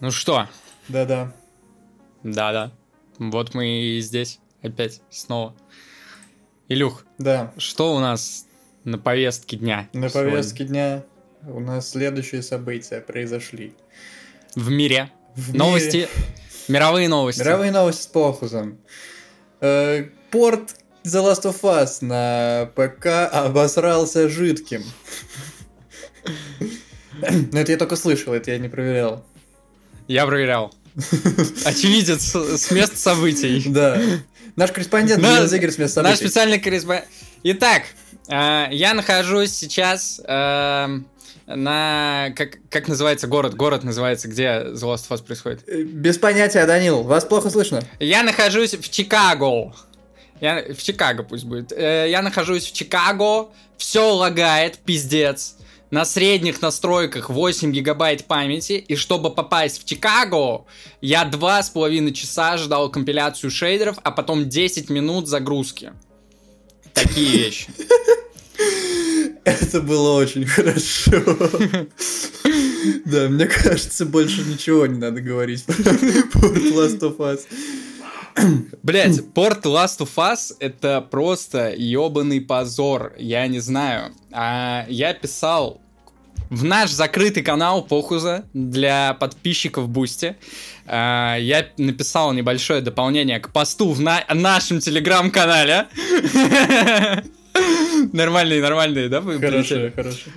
Ну что? Да-да. Да-да. Вот мы и здесь опять снова. Илюх, Да. что у нас на повестке дня? На сегодня? повестке дня у нас следующие события произошли. В мире. В мире. Новости. Мировые новости. Мировые новости с похузом. Э, порт The Last of Us на ПК обосрался жидким. Но это я только слышал, это я не проверял. Я проверял. Очевидец с мест событий. Да. Наш корреспондент Денис Игорь с места Наш событий. специальный корреспондент. Итак, э, я нахожусь сейчас э, на... Как, как называется город? Город называется, где The Last of Us происходит? Э, Без понятия, Данил. Вас плохо слышно? Я нахожусь в Чикаго. Я, в Чикаго пусть будет. Э, я нахожусь в Чикаго. Все лагает, пиздец. На средних настройках 8 гигабайт памяти. И чтобы попасть в Чикаго, я два с половиной часа ждал компиляцию шейдеров, а потом 10 минут загрузки. Такие вещи. Это было очень хорошо. Да, мне кажется, больше ничего не надо говорить Last of Us. Блять, порт Last of Us это просто ебаный позор. Я не знаю. А, я писал в наш закрытый канал Похуза для подписчиков Boosty. А, я написал небольшое дополнение к посту в на- нашем телеграм-канале. Нормальные, нормальные, да? Хорошо, хорошо.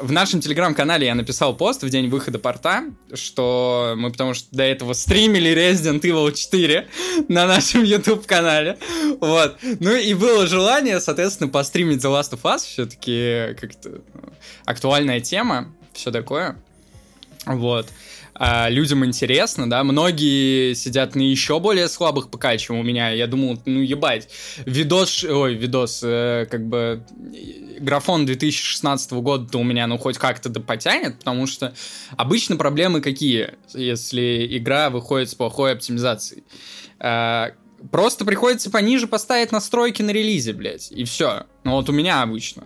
В нашем телеграм-канале я написал пост в день выхода порта, что мы потому что до этого стримили Resident Evil 4 на нашем YouTube-канале. Вот. Ну и было желание, соответственно, постримить The Last of Us, все-таки как-то актуальная тема, все такое. Вот. А, людям интересно, да, многие сидят на еще более слабых ПК, чем у меня. Я думал, ну ебать, видос, ой, видос, э, как бы э, графон 2016 года у меня, ну, хоть как-то да потянет, потому что обычно проблемы какие, если игра выходит с плохой оптимизацией? А, Просто приходится пониже поставить настройки на релизе, блядь, и все. Ну вот у меня обычно.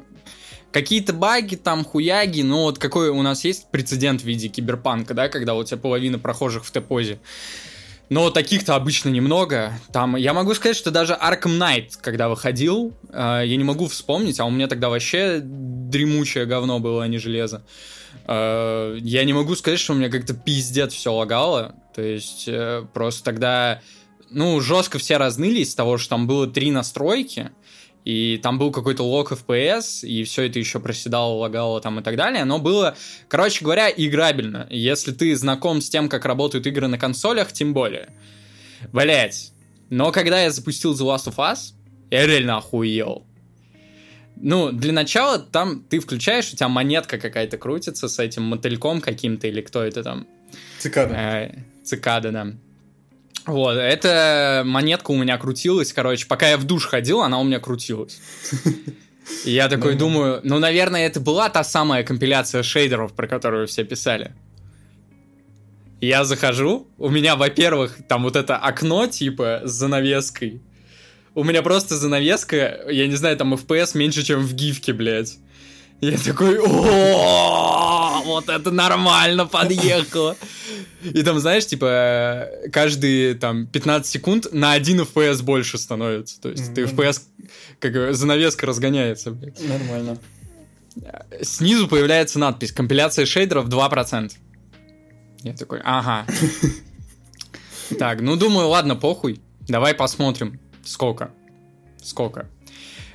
Какие-то баги, там, хуяги, ну вот какой у нас есть прецедент в виде киберпанка, да, когда у тебя половина прохожих в Т-позе. Но таких-то обычно немного. Там, я могу сказать, что даже Arkham Knight, когда выходил, э, я не могу вспомнить, а у меня тогда вообще дремучее говно было, а не железо. Э, я не могу сказать, что у меня как-то пиздец все лагало. То есть, э, просто тогда, ну, жестко все разнылись с того, что там было три настройки, и там был какой-то лог FPS, и все это еще проседало, лагало там и так далее, но было, короче говоря, играбельно. Если ты знаком с тем, как работают игры на консолях, тем более. Блять. Но когда я запустил The Last of Us, я реально охуел. Ну, для начала там ты включаешь, у тебя монетка какая-то крутится с этим мотыльком каким-то, или кто это там? Цикада. Э, цикада, да. Вот, эта монетка у меня крутилась, короче, пока я в душ ходил, она у меня крутилась. Я такой Ну. думаю, ну, наверное, это была та самая компиляция шейдеров, про которую все писали. Я захожу, у меня, во-первых, там вот это окно, типа, с занавеской. У меня просто занавеска, я не знаю, там FPS меньше, чем в гифке, блядь. Я такой, о, вот это нормально подъехало. И там, знаешь, типа, каждые там 15 секунд на 1 FPS больше становится. То есть ты. FPS, как занавеска разгоняется, блядь. Нормально. Снизу появляется надпись «Компиляция шейдеров 2%». Я такой, ага. Так, ну думаю, ладно, похуй. Давай посмотрим, сколько. Сколько.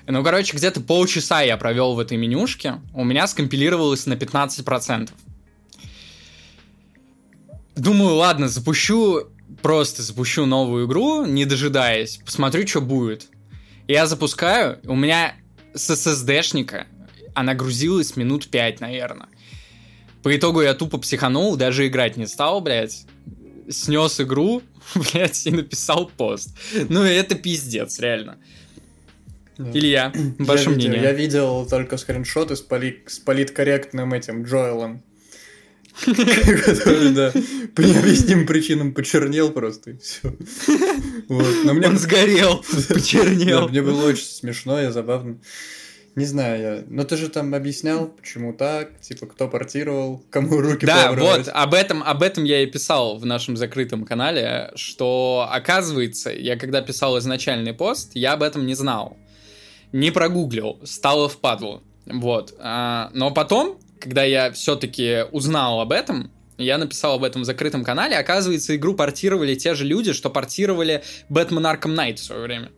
Ну, короче, где-то полчаса я провел в этой менюшке. У меня скомпилировалось на 15%. Думаю, ладно, запущу, просто запущу новую игру, не дожидаясь, посмотрю, что будет. Я запускаю, у меня с SSD-шника она грузилась минут 5, наверное. По итогу я тупо психанул, даже играть не стал, блядь. Снес игру, блядь, и написал пост. Ну, это пиздец, реально. Илья, ваше я видел, мнение. Я видел только скриншоты с, поли- с политкорректным этим Джоэлом. Который, да, по необъяснимым причинам почернел просто и все. Вот. Но мне, Он сгорел, да, почернел. мне было очень смешно и забавно. Не знаю я. Но ты же там объяснял, почему так, типа, кто портировал, кому руки Да, вот, об этом, об этом я и писал в нашем закрытом канале, что, оказывается, я когда писал изначальный пост, я об этом не знал. Не прогуглил, стало впадло. Вот. А, но потом, когда я все-таки узнал об этом, я написал об этом в закрытом канале, оказывается, игру портировали те же люди, что портировали Batman Arkham Knight в свое время.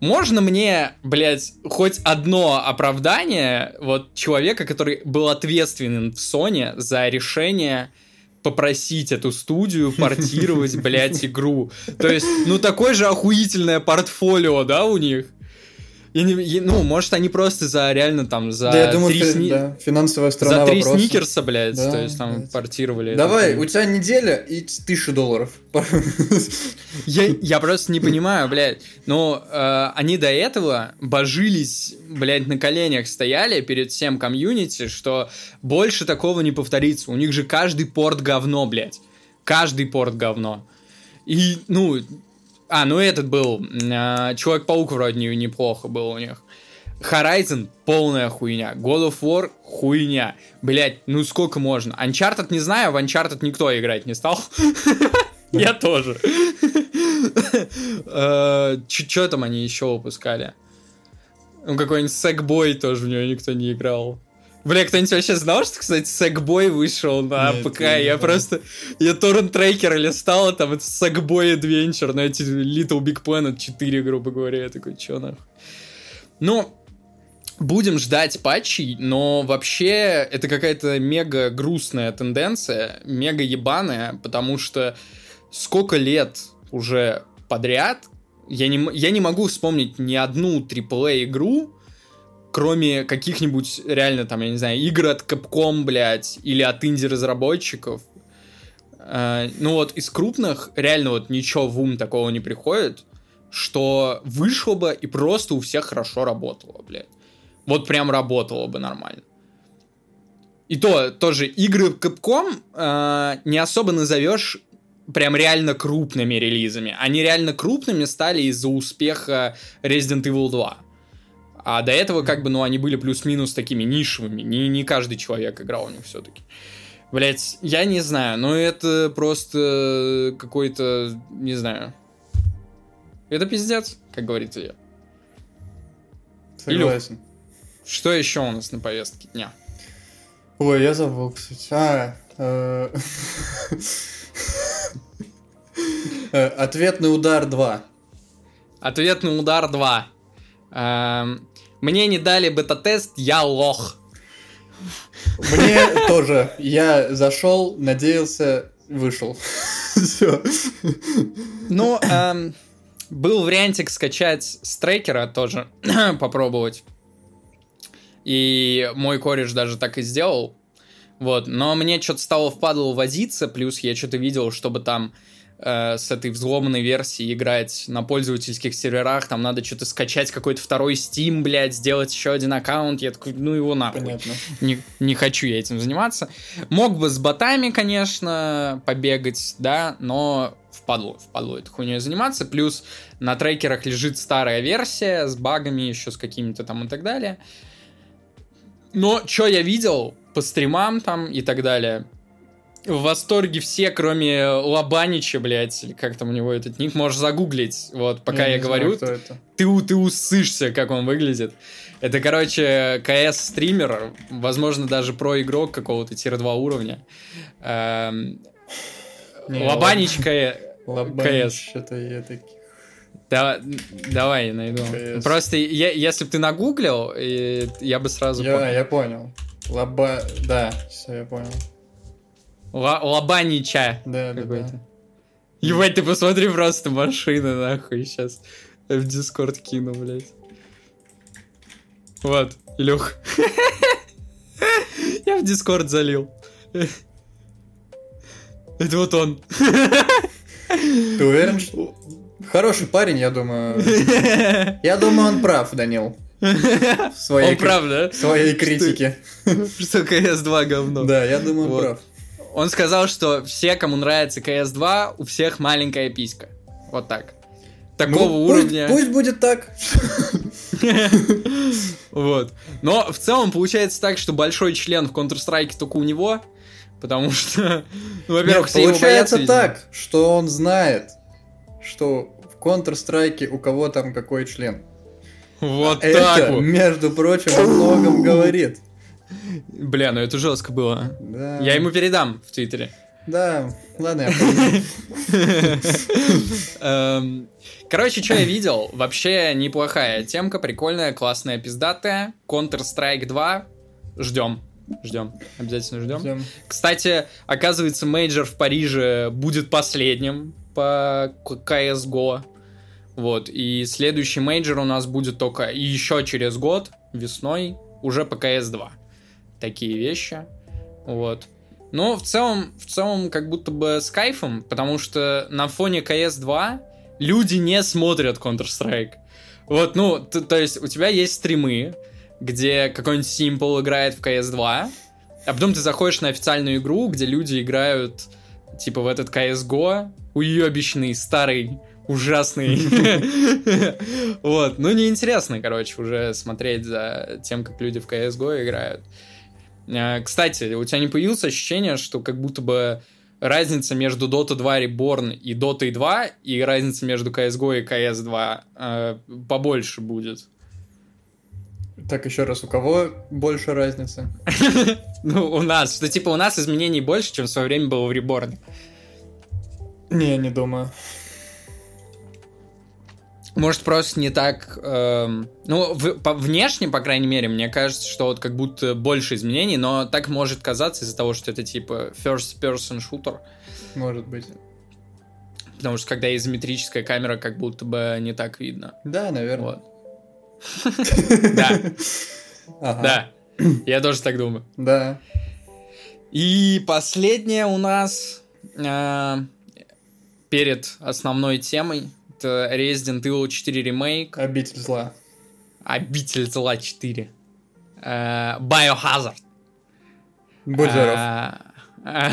Можно мне, блядь, хоть одно оправдание вот человека, который был ответственен в Sony за решение попросить эту студию портировать, блядь, игру. То есть, ну, такое же охуительное портфолио, да, у них? Не, я- ну, может, они просто за реально там за Да, я думаю, три, ты- сни- да, финансовая сторона за три вопроса. сникерса, блядь, Да, то есть там блядь. портировали. это. Давай, у тебя неделя и тысяча долларов. Я, я просто не понимаю, блядь. Но э, они до этого божились, блядь, на коленях стояли перед всем комьюнити, что больше такого не повторится. У них же каждый порт говно, блядь. Каждый порт говно. И, ну... А, ну этот был. э, Человек-паук вроде не- неплохо был у них. Horizon полная хуйня. God of War хуйня. Блять, ну сколько можно? Uncharted не знаю, в Uncharted никто играть не стал. Я тоже. Че там они еще выпускали? Ну, какой-нибудь Сэкбой тоже в него никто не играл. Бля, кто-нибудь вообще знал, что, кстати, Сэкбой вышел на Нет, ПК? я Я просто... Я торрент трекер листал, там это Сэкбой Adventure, на эти Little Big Planet 4, грубо говоря. Я такой, чё нахуй? Ну, будем ждать патчей, но вообще это какая-то мега грустная тенденция, мега ебаная, потому что сколько лет уже подряд я не, я не могу вспомнить ни одну AAA игру, кроме каких-нибудь реально там, я не знаю, игр от Capcom, блядь, или от инди-разработчиков. Э, ну вот из крупных реально вот ничего в ум такого не приходит, что вышло бы и просто у всех хорошо работало, блядь. Вот прям работало бы нормально. И то, тоже игры Capcom э, не особо назовешь прям реально крупными релизами. Они реально крупными стали из-за успеха Resident Evil 2. А до этого, как бы, ну, они были плюс-минус такими нишевыми. Не, не каждый человек играл у них все-таки. Блять, я не знаю, но это просто какой-то, не знаю. Это пиздец, как говорится я. Согласен. Что еще у нас на повестке дня? Ой, я забыл, кстати. А, э, э, Ответный удар 2. Ответный удар 2. Эм, Мне не дали бета-тест, я лох. Мне тоже. Я зашел, надеялся, вышел. Все. Ну, эм, был вариантик скачать с трекера тоже, попробовать. И мой кореш даже так и сделал. Вот, но мне что-то стало впадло возиться, плюс я что-то видел, чтобы там э, с этой взломанной версией играть на пользовательских серверах, там надо что-то скачать какой-то второй Steam, блядь, сделать еще один аккаунт, я такой, ну его нахуй. Понятно. не, не хочу я этим заниматься. Мог бы с ботами, конечно, побегать, да, но впадло, впадло этой хуйней заниматься. Плюс на трекерах лежит старая версия с багами, еще с какими-то там и так далее. Но что я видел по стримам там и так далее, в восторге все, кроме Лобанича, блядь, или как там у него этот ник, можешь загуглить, вот, пока я, знаю, говорю, это. ты, ты усышься, как он выглядит. Это, короче, КС-стример, возможно, даже про-игрок какого-то тир-2 уровня. Эм, Лобанич КС. Это я таких. Да, давай, я найду. КС. Просто, я- если бы ты нагуглил, я бы сразу Я, понял. я понял. Лоба... Да, все, я понял. Лобанича Да, да, какой-то. да. Ебать, ты посмотри просто машины, нахуй, сейчас в Дискорд кину, блядь. Вот, Илюх. Я в Дискорд залил. Это вот он. Ты уверен, что... Хороший парень, я думаю. Я думаю, он прав, Данил. В своей, Он прав, да? в своей критике. Что КС-2 говно. Да, я думаю, он Вот. прав. Он сказал, что все, кому нравится КС-2, у всех маленькая писька. Вот так. Такого Ну, пусть- уровня. Пусть будет так. Вот. Но в целом получается так, что большой член в Counter-Strike только у него, потому что, ну, во-первых, все его получается видимо. так, что он знает, что в Counter-Strike у кого там какой член. Вот Это, так вот. между прочим, о многом говорит. Бля, ну это жестко было. Да. Я ему передам в Твиттере. Да, ладно, я. Эм, Короче, что я видел? Вообще неплохая темка, прикольная, классная, пиздатая. Counter-Strike 2. Ждем. Ждем. Обязательно ждем. Кстати, оказывается, мейджор в Париже будет последним по CSGO. Вот. И следующий мейджор у нас будет только еще через год, весной, уже по CS2. Такие вещи. Вот. Но в целом, в целом, как будто бы с кайфом, потому что на фоне CS2 люди не смотрят Counter-Strike. Вот, ну, т- то есть у тебя есть стримы, где какой-нибудь Simple играет в CS2, а потом ты заходишь на официальную игру, где люди играют, типа, в этот CSGO, уебищный, старый, ужасный. Вот, ну неинтересно, короче, уже смотреть за тем, как люди в CSGO играют. Э, Кстати, у тебя не появилось ощущение, что как будто бы разница между Dota 2 Reborn и Dota 2 и разница между CSGO и CS2 э, побольше будет? Так, еще раз, у кого больше разницы? Ну, у нас, что типа у нас изменений больше, чем в свое время было в Reborn. Не, не думаю. Может, просто не так... эм, ну, в- по- внешне, по крайней мере, мне кажется, что вот как будто больше изменений, но так может казаться из-за того, что это типа first-person shooter. Может быть. Потому что когда изометрическая камера, как будто бы не так видно. Да, наверное. Да, да. Я тоже так думаю. Да. И последнее у нас э, перед основной темой Resident Evil 4 ремейк, Обитель зла. Обитель зла 4, э, Biohazard. Будь здоров. А,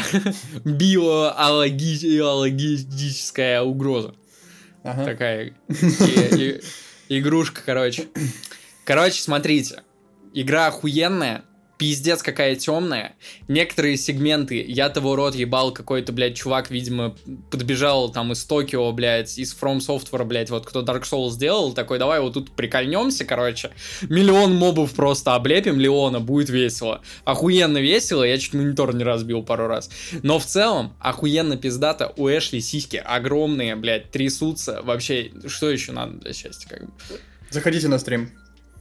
Биологическая угроза. Ага. Такая игрушка, короче. Короче, смотрите. Игра охуенная, пиздец какая темная. Некоторые сегменты, я того рот ебал, какой-то, блядь, чувак, видимо, подбежал там из Токио, блядь, из From Software, блядь, вот кто Dark Souls сделал, такой, давай вот тут прикольнемся, короче. Миллион мобов просто облепим, Леона, будет весело. Охуенно весело, я чуть монитор не разбил пару раз. Но в целом, охуенно пиздато, у Эшли сиськи огромные, блядь, трясутся. Вообще, что еще надо для счастья, как бы? Заходите на стрим.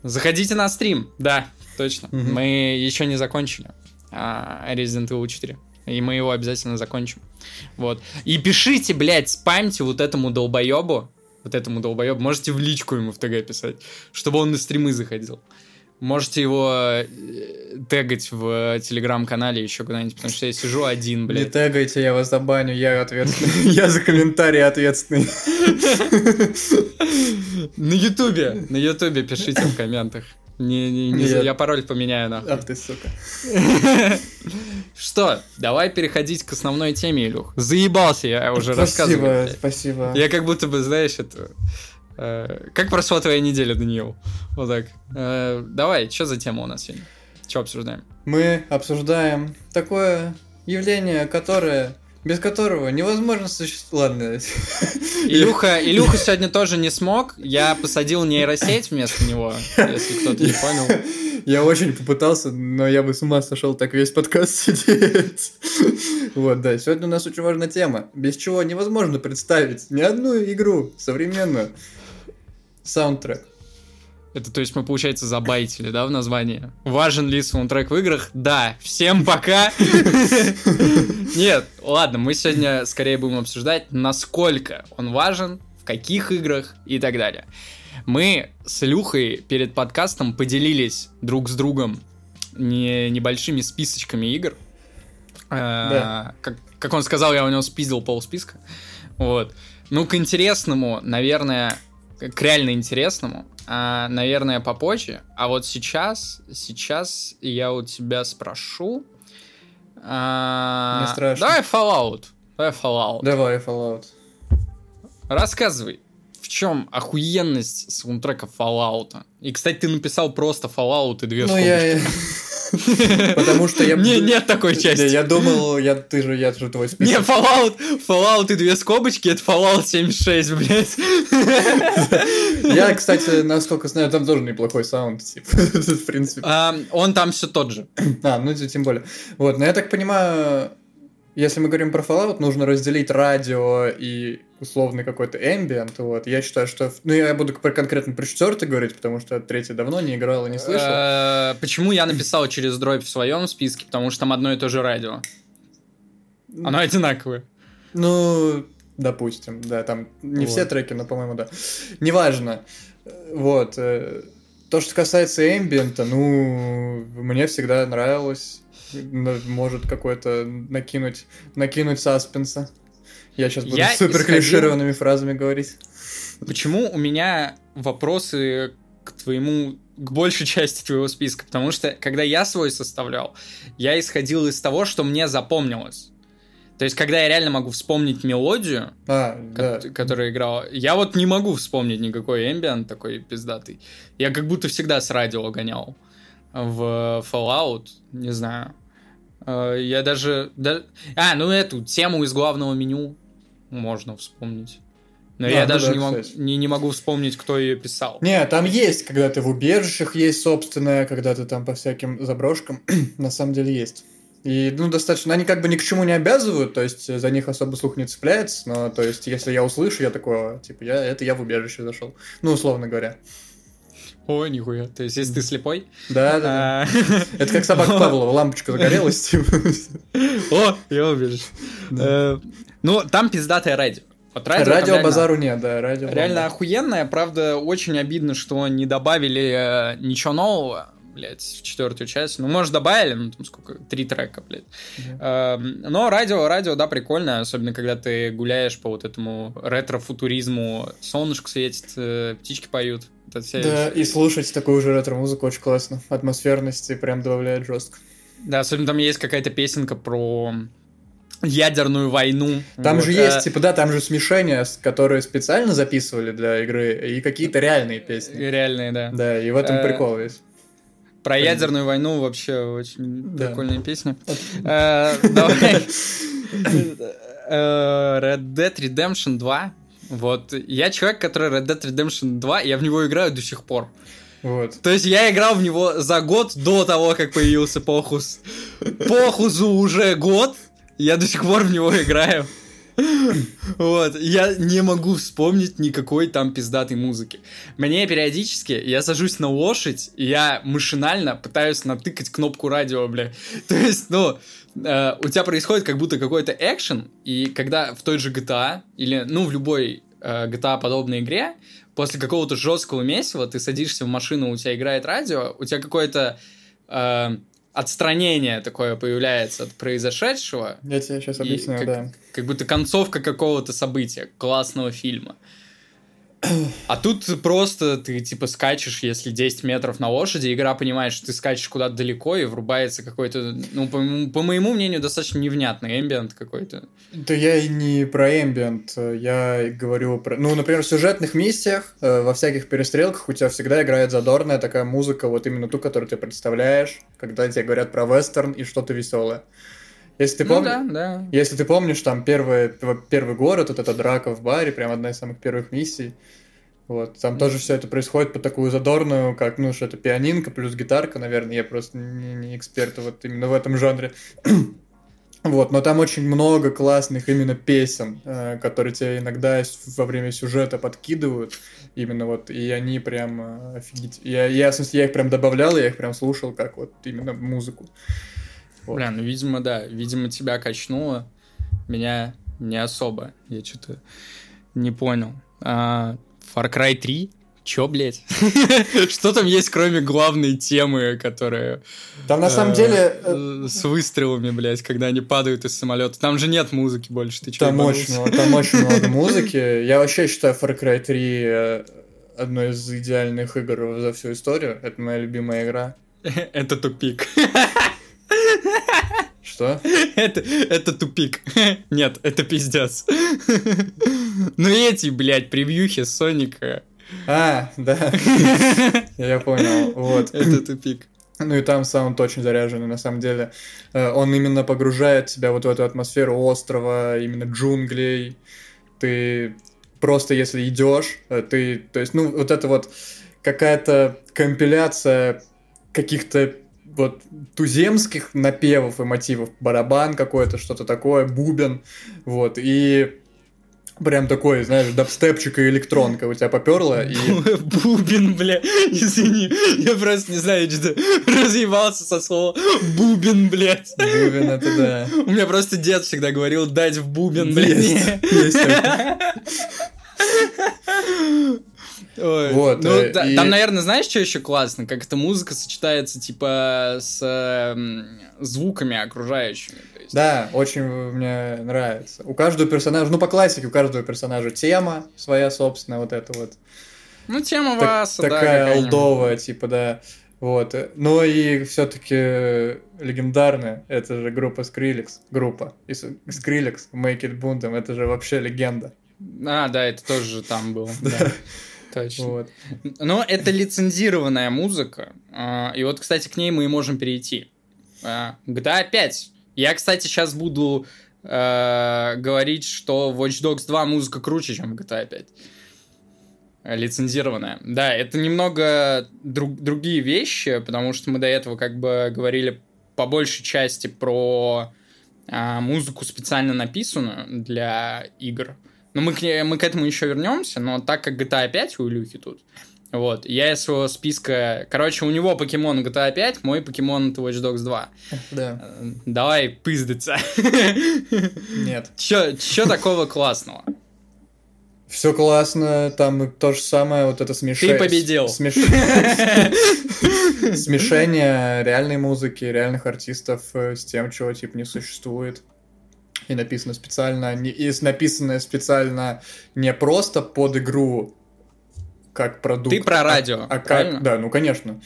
Заходите на стрим, да, точно. Мгм. Мы еще не закончили а, Resident Evil 4. И мы его обязательно закончим. Вот. И пишите, блядь, спамьте вот этому долбоебу. Вот этому долбоебу. Можете в личку ему в ТГ писать, чтобы он на стримы заходил. Можете его э, тегать в телеграм-канале еще куда-нибудь, потому что я сижу один, Не блядь. тегайте, я вас забаню, я ответственный. Я за комментарий ответственный. На ютубе, на ютубе пишите в комментах. Не, не, не, Нет. я пароль поменяю нахуй. Ах ты, сука. Что, давай переходить к основной теме, Илюх. Заебался я уже рассказывать. Спасибо, спасибо. Я как будто бы, знаешь, это... э, как прошла твоя неделя, Даниил? Вот так. Э, давай, что за тема у нас сегодня? Что обсуждаем? Мы обсуждаем такое явление, которое без которого невозможно существовать. Ладно. Илюха, Илюха сегодня тоже не смог. Я посадил нейросеть вместо него, если кто-то не понял. Я очень попытался, но я бы с ума сошел так весь подкаст сидеть. Вот, да, сегодня у нас очень важная тема, без чего невозможно представить ни одну игру современную. Саундтрек. Это, то есть, мы, получается, забайтили, да, в названии? Важен ли саундтрек в играх? Да. Всем пока. Нет, ладно, мы сегодня скорее будем обсуждать, насколько он важен, в каких играх и так далее. Мы с Илюхой перед подкастом поделились друг с другом не, небольшими списочками игр. Э, Да. Как, как он сказал, я у него спиздил полсписка. Вот. Ну, к интересному, наверное, к реально интересному, а, наверное, попозже. А вот сейчас, сейчас я у тебя спрошу. а, Не страшно. Давай Fallout. Давай Fallout. Давай, Fallout. Рассказывай. В чем охуенность саундтрека Fallout? И, кстати, ты написал просто Fallout и две Ну, скобочки. я... Потому что я... Не, нет такой части. Я думал, я, ты же, я же твой список. Не, Fallout, Fallout и две скобочки, это Fallout 76, блядь. Я, кстати, насколько знаю, там тоже неплохой саунд, типа, в принципе. А, он там все тот же. А, ну тем более. Вот, но я так понимаю, если мы говорим про Fallout, нужно разделить радио и условный какой-то ambient, вот. Я считаю, что... Ну, я буду про конкретно про четвертый говорить, потому что третий давно не играл и не слышал. Э, Почему я написал через дробь в своем списке? Потому что там одно и то же радио. Оно одинаковое. Ну, допустим, да, там не все треки, но, по-моему, да. Неважно. Вот. э, То, что касается эмбиента, ну, мне всегда нравилось. Может какой-то накинуть, накинуть саспенса. Я сейчас буду Я супер клишированными фразами говорить. Почему у меня вопросы к твоему, к большей части твоего списка? Потому что, когда я свой составлял, я исходил из того, что мне запомнилось. То есть, когда я реально могу вспомнить мелодию, А, да. ко- которая играла, я вот не могу вспомнить никакой эмбиент такой пиздатый. Я как будто всегда с радио гонял в Fallout, не знаю. Э, Я даже... да- А, ну эту тему из главного меню можно вспомнить. Но А, я ну даже да, не, мог- кстати. не, не могу вспомнить, кто ее писал. Не, там есть, когда ты в убежищах есть собственное, когда ты там по всяким заброшкам, на самом деле есть. И, ну, достаточно, они как бы ни к чему не обязывают, то есть за них особо слух не цепляется, но, то есть, если я услышу, я такой, «О, типа, я, это я в убежище зашел. Ну, условно говоря. О, нихуя. То есть, если ты слепой... Да, да, а, Это как собака Павлова, лампочка загорелась, типа. О, я убежишь. Э, Ну, там пиздатое радио. Вот радио Радио реально- базару нет, да, радио. Реально бомба. охуенная, правда, очень обидно, что не добавили э, ничего нового, блядь, в четвертую часть. Ну, может, добавили, ну, там сколько, три трека, блядь. Эм, Но радио, радио, да, прикольно, особенно когда ты гуляешь по вот этому ретро-футуризму, солнышко светит, э, птички поют. Вся- Да, и слушать такую же ретро-музыку очень классно. Атмосферности прям добавляет жестко. Да, особенно там есть какая-то песенка про ядерную войну. Там Вот, же э, есть, типа, да, там же смешения, которые специально записывали для игры, и какие-то реальные песни. Реальные, да. Да, и в этом Э, прикол весь. Про ядерную войну вообще очень Да. прикольная песня. Э, Давай. Red Dead Redemption 2. Вот, я человек, который Red Dead Redemption 2, я в него играю до сих пор. Вот. То есть я играл в него за год до того, как появился Похус. Похузу уже год, я до сих пор в него играю. Вот, я не могу вспомнить никакой там пиздатой музыки. Мне периодически, я сажусь на лошадь, и я машинально пытаюсь натыкать кнопку радио, бля. То есть, ну, э, у тебя происходит как будто какой-то экшен, и когда в той же GTA, или, ну, в любой э, GTA подобной игре, после какого-то жесткого месива ты садишься в машину, у тебя играет радио, у тебя какое-то э, отстранение такое появляется от произошедшего, Я тебе сейчас объясню, как- да. как будто концовка какого-то события, классного фильма. А тут просто ты типа скачешь, если 10 метров на лошади, игра понимает, что ты скачешь куда-то далеко, и врубается какой-то, ну, по, по моему мнению, достаточно невнятный эмбиент какой-то. Да я и не про эмбиент, я говорю про... Ну, например, в сюжетных миссиях, э, во всяких перестрелках у тебя всегда играет задорная такая музыка, вот именно ту, которую ты представляешь, когда тебе говорят про вестерн и что-то веселое. Если ты ну помнишь... да, да. Если ты помнишь, там первый, первый город, вот эта драка в баре, прям одна из самых первых миссий. Вот, там тоже все это происходит по такую задорную, как, ну, что это пианинка плюс гитарка, наверное, я просто не, не эксперт вот именно в этом жанре. Вот, но там очень много классных именно песен, э, которые тебе иногда во время сюжета подкидывают, именно вот, и они прям э, офигеть. Я, я, в смысле, я их прям добавлял, я их прям слушал, как вот именно музыку. Вот. Бля, ну, видимо, да. Видимо, тебя качнуло. Меня не особо. Я что-то не понял. А, Far Cry 3? Чё, блядь? Что там есть, кроме главной темы, которая... Там на самом э, деле... э, С выстрелами, блядь, когда они падают из самолета. Там же нет музыки больше, ты чё, Там очень, много- там очень много музыки. Я вообще считаю Far Cry 3 э, одной из идеальных игр за всю историю. Это моя любимая игра. Это тупик. Что? Это, это тупик. Нет, это пиздец. Ну эти, блядь, превьюхи Соника. А, да. Я понял. Вот. Это тупик. Ну и там саунд очень заряженный, на самом деле. Э, он именно погружает тебя вот в эту атмосферу острова, именно джунглей. Ты просто если идешь, э, ты, то есть, ну, вот это вот какая-то компиляция каких-то вот туземских напевов и мотивов, барабан какой-то, что-то такое, бубен, вот, и прям такой, знаешь, дабстепчик и электронка у тебя поперла и... Бубен, бля, извини, я просто не знаю, что разъебался со слова бубен, блядь. Бубен, это да. У меня просто дед всегда говорил дать в бубен, блядь. Ой, Вот, ну, э, да- и- там, наверное, знаешь, что еще классно? Как эта музыка сочетается, типа, с эм, звуками окружающими. есть. Да, очень мне нравится. У каждого персонажа, ну по классике, у каждого персонажа тема своя собственная, вот это вот. Ну, тема Так- Васа, да, такая олдовая, типа, да. Вот. Но и все-таки легендарная, это же группа Skrillex, группа. И Skrillex, Make It Bundem, это же вообще легенда. А, да, это тоже там был. Да. Точно. Вот. Но это лицензированная музыка. а, И вот, кстати, к ней мы и можем перейти. А, GTA 5. Я, кстати, сейчас буду э, говорить, что Watch Dogs 2 музыка круче, чем GTA 5. Э, Лицензированная. Да, это немного друг- другие вещи, потому что мы до этого как бы говорили по большей части про а, музыку специально написанную для игр. Но мы к, мы к этому еще вернемся, но так как GTA 5 у Илюхи тут, вот, я из своего списка... Короче, у него покемон GTA 5, мой покемон это Watch Dogs 2. Да. Э, Давай пиздиться. Нет. Че чё такого классного? Все классно, там то же самое, вот это смешение. Ты победил. Смешение реальной музыки, реальных артистов э, с тем, чего типа не существует. И написано специально, не, и написанное специально не просто под игру, как продукт. Ты про а- радио, а, правильно? как, да, ну конечно.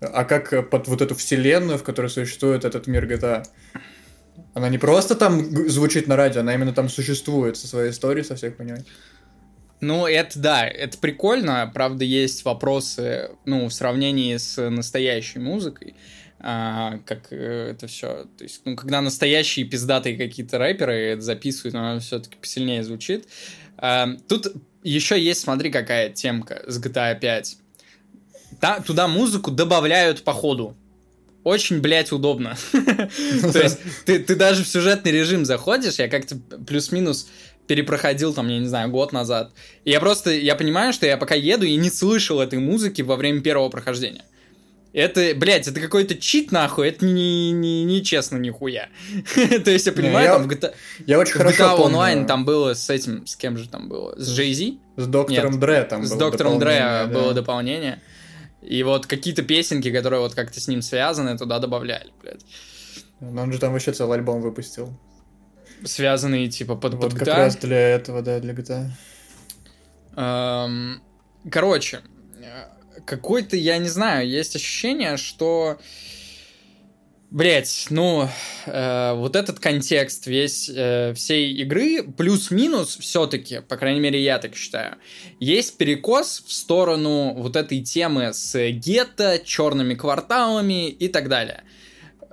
А как под вот эту вселенную, в которой существует этот мир GTA. Она не просто там звучит на радио, она именно там существует со своей историей, со всех понимаете. Ну, это да, это прикольно. Правда, есть вопросы, ну, в сравнении с настоящей музыкой. А, как э, это все. То есть, ну, когда настоящие пиздатые какие-то рэперы это записывают, оно все-таки посильнее звучит. А, тут еще есть, смотри, какая темка с GTA 5. Та- туда музыку добавляют по ходу. Очень, блядь, удобно. То есть, ты, ты даже в сюжетный режим заходишь, я как-то плюс-минус перепроходил там, я не знаю, год назад. И я просто, я понимаю, что я пока еду и не слышал этой музыки во время первого прохождения. Это, блядь, это какой-то чит, нахуй, это не, не, не честно нихуя. То есть я понимаю, я там в GTA, Я очень в GTA. Online там было с этим, с кем же там было? С Jay-Z? С доктором Дре там С доктором Дре было дополнение. И вот какие-то песенки, которые вот как-то с ним связаны, туда добавляли, блядь. Но он же там вообще целый альбом выпустил. Связанные, типа, под, Вот под как GTA. раз для этого, да, для GTA. Эм, Короче, какой-то, я не знаю, есть ощущение, что... Блять, ну, э, вот этот контекст весь э, всей игры, плюс-минус, все-таки, по крайней мере, я так считаю, есть перекос в сторону вот этой темы с гетто, черными кварталами и так далее.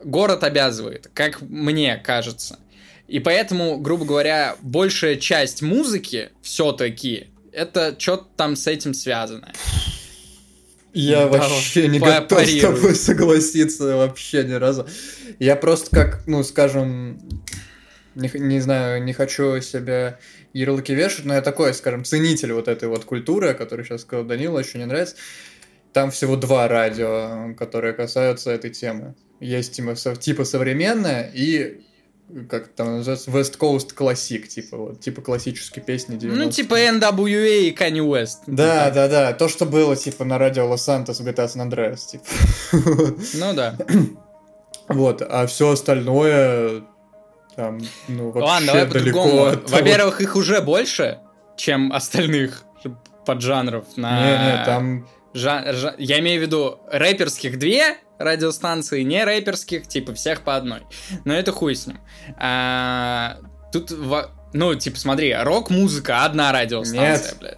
Город обязывает, как мне кажется. И поэтому, грубо говоря, большая часть музыки все-таки это что-то там с этим связано. Я Да, вообще не готов с тобой согласиться вообще ни разу. Я просто как, ну, скажем, не, не знаю, не хочу себя ярлыки вешать, но я такой, скажем, ценитель вот этой вот культуры, о которой сейчас сказал Данила, еще не нравится. Там всего два радио, которые касаются этой темы. Есть типа, типа современное и как там называется, West Coast Classic, типа вот, типа классические песни 90 Ну, типа NWA и Kanye West. Да, да, да, то, что было, типа, на радио Лос-Сантос, GTA San Andreas, типа. Ну да. Вот, а все остальное, там, ну, вообще Ладно, давай далеко по-другому. того. Во-первых, их уже больше, чем остальных поджанров на... Не-не, там... жа- жа- Я имею в виду рэперских две радиостанции, не рэперских, типа всех по одной. Но это хуй с ним. А, Тут во- Ну, типа, смотри, рок-музыка одна радиостанция, Нет. блядь.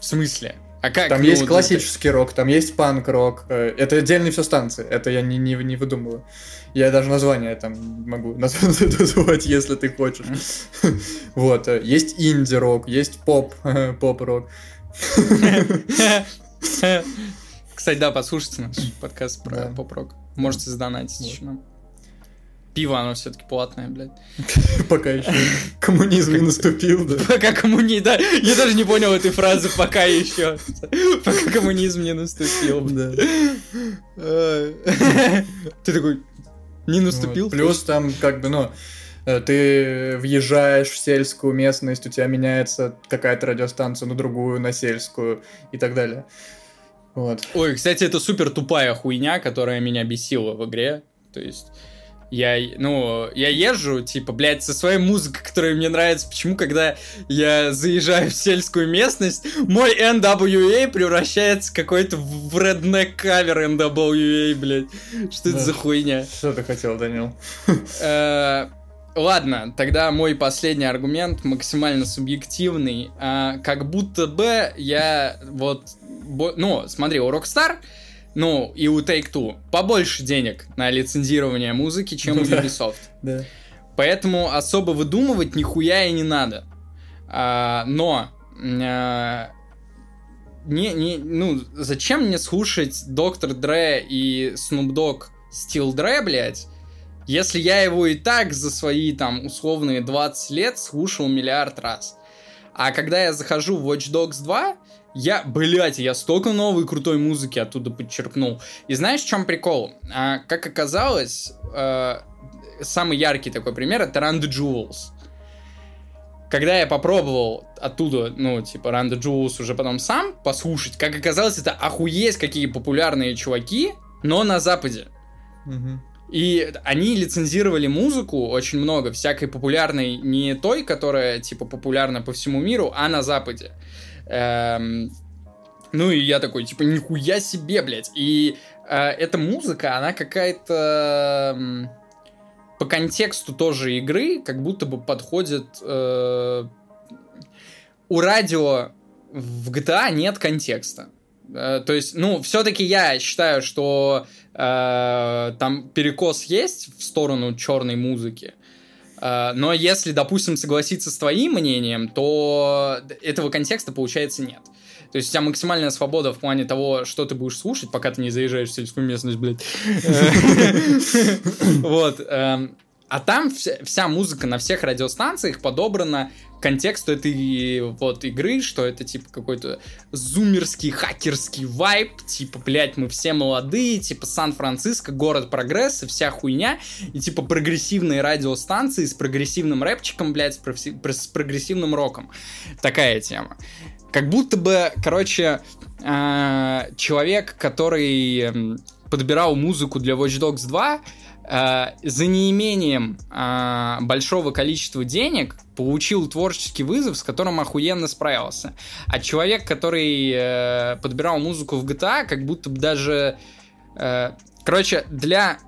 В смысле? А как? Там ну, есть вот классический рок, там есть панк-рок. э, Это отдельные все станции. Это я не, не, не выдумываю. Я даже название там могу наз- назвать, если ты хочешь. Вот. э, Есть инди-рок, есть поп, поп-рок. Кстати, да, послушайте наш подкаст про Да. поп-рок. Можете задонатить Вот. еще нам. Пиво, оно все-таки платное, блядь. Пока еще коммунизм не наступил, да. Пока коммунизм... Да, я даже не понял этой фразы «пока еще». Пока коммунизм не наступил. Да. Ты такой, не наступил? Плюс там как бы, ну, э, ты въезжаешь в сельскую местность, у тебя меняется какая-то радиостанция на другую, на сельскую и так далее. Вот. Ой, кстати, это супер тупая хуйня, которая меня бесила в игре. То есть, я, ну, я езжу, типа, блядь, со своей музыкой, которая мне нравится. Почему, когда я заезжаю в сельскую местность, мой NWA превращается в какой-то в redneck кавер NWA, блядь. Что это Да. за хуйня? Что ты хотел, Данил? Ладно, тогда мой последний аргумент максимально субъективный. А, Как будто бы я вот... бо- Ну, смотри, у Rockstar, ну, и у Take-Two побольше денег на лицензирование музыки, чем у Ну да. Ubisoft. Да. Поэтому особо выдумывать нихуя и не надо. А, но... а, не, не, ну, зачем мне слушать Доктор Дре и Snoop Dogg Steel Dre, блядь, если я его и так за свои, там, условные 20 лет слушал миллиард раз. А когда я захожу в Watch Dogs 2, я, блядь, я столько новой крутой музыки оттуда подчеркнул. И знаешь, в чем прикол? А, как оказалось, э, самый яркий такой пример это Run the Jewels. Когда я попробовал оттуда, ну, типа, Run the Jewels уже потом сам послушать, как оказалось, это охуеть какие популярные чуваки, но на Западе. Мгм. И они лицензировали музыку очень много, всякой популярной, не той, которая, типа, популярна по всему миру, а на Западе. Эм, ну и я такой, типа, нихуя себе, блядь. И э, эта музыка, она какая-то м, по контексту тоже игры, как будто бы подходит... э, у радио в GTA нет контекста. Э, То есть, ну, все-таки я считаю, что э, там перекос есть в сторону черной музыки. Э, но если, допустим, согласиться с твоим мнением, то этого контекста, получается, нет. То есть у тебя максимальная свобода в плане того, что ты будешь слушать, пока ты не заезжаешь в сельскую местность, блядь. Вот. эм, А там вся, музыка на всех радиостанциях подобрана контексту этой вот игры, что это типа какой-то зумерский, хакерский вайб, типа, блядь, мы все молодые, типа Сан-Франциско, город прогресса, вся хуйня, и типа прогрессивные радиостанции с прогрессивным рэпчиком, блядь, с, профи- про- с прогрессивным роком. Такая тема. Как будто бы, короче, э, человек, который подбирал музыку для Watch Dogs 2, э, за неимением э, большого количества денег получил творческий вызов, с которым охуенно справился. А человек, который э, подбирал музыку в GTA, как будто бы даже... э, короче, для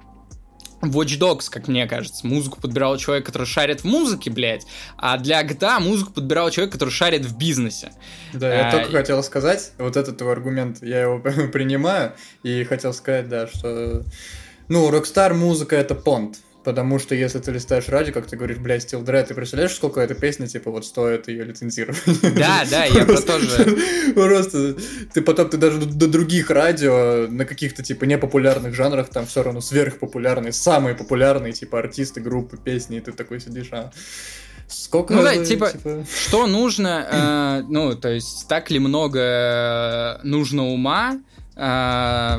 Watch Dogs, как мне кажется, музыку подбирал человек, который шарит в музыке, блядь, а для GTA музыку подбирал человек, который шарит в бизнесе. Да, я А, только и- хотел сказать, вот этот твой аргумент, я его принимаю, и хотел сказать, да, что, ну, Rockstar музыка это понт, потому что если ты листаешь радио, как ты говоришь, блядь, Steel Dread, ты представляешь, сколько эта песня, типа, вот стоит ее лицензировать? Да, да, я про то же. Просто, ты потом, ты даже до, других радио, на каких-то, типа, непопулярных жанрах, там все равно сверхпопулярные, самые популярные, типа, артисты, группы, песни, и ты такой сидишь, а... Сколько... Ну да, вы, типа, Что нужно, э, ну, то есть, так ли много э, нужно ума, э,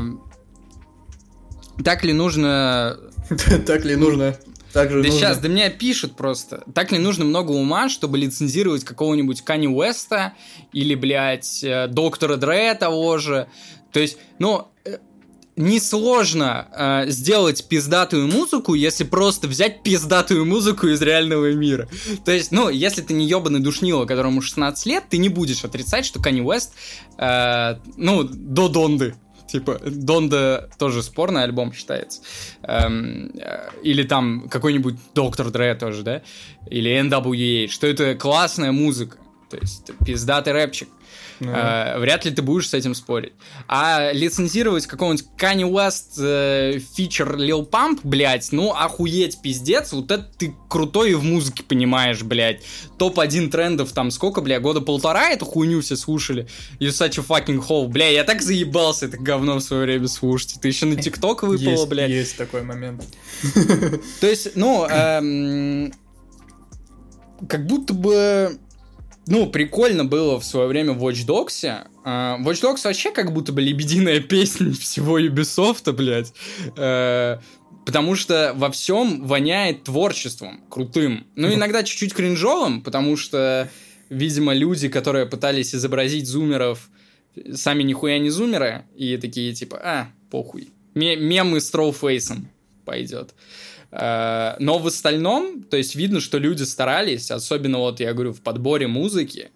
так ли нужно... Так ли нужно? Так же Да нужно. сейчас, да меня пишут просто. Так ли нужно много ума, чтобы лицензировать какого-нибудь Кани Уэста или, блядь, э, Доктора Дре того же. То есть, ну, э, несложно э, сделать пиздатую музыку, если просто взять пиздатую музыку из реального мира. То есть, ну, если ты не ебаный душнило, которому 16 лет, ты не будешь отрицать, что Кани Уэст, э, ну, до Донды. Типа, Донда тоже спорный альбом считается. Эм, э, или там какой-нибудь Доктор Дре тоже, да? Или NWA. Что это классная музыка. То есть, пиздатый рэпчик. Ну. Э, вряд ли ты будешь с этим спорить. А лицензировать какого-нибудь Kanye West э, фичер Lil Pump, блядь, ну охуеть, пиздец, вот это ты крутой и в музыке понимаешь, блядь. Топ-1 трендов там сколько, бля, года полтора эту хуйню все слушали. You such a fucking hole. Бля, я так заебался это говно в свое время слушать. Ты еще на ТикТок выпало, есть, блядь. Есть такой момент. То есть, ну, эм, как будто бы ну, прикольно было в свое время в Watch Dogs. Uh, Watch Dogs вообще как будто бы лебединая песня всего Ubisoft, блядь. Uh, потому что во всем воняет творчеством крутым. Ну, иногда чуть-чуть кринжовым, потому что, видимо, люди, которые пытались изобразить зумеров, сами нихуя не зумеры, и такие типа, а, похуй. Мемы с троуфейсом пойдет. Э, но в остальном, то есть видно, что люди старались, особенно вот я говорю в подборе музыки,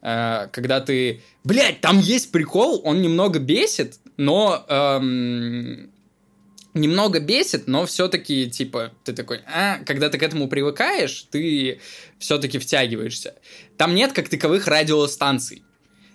э, когда ты, блядь, там есть прикол, он немного бесит, но эм, немного бесит, но все-таки типа ты такой, а, когда ты к этому привыкаешь, ты все-таки втягиваешься. Там нет как таковых радиостанций.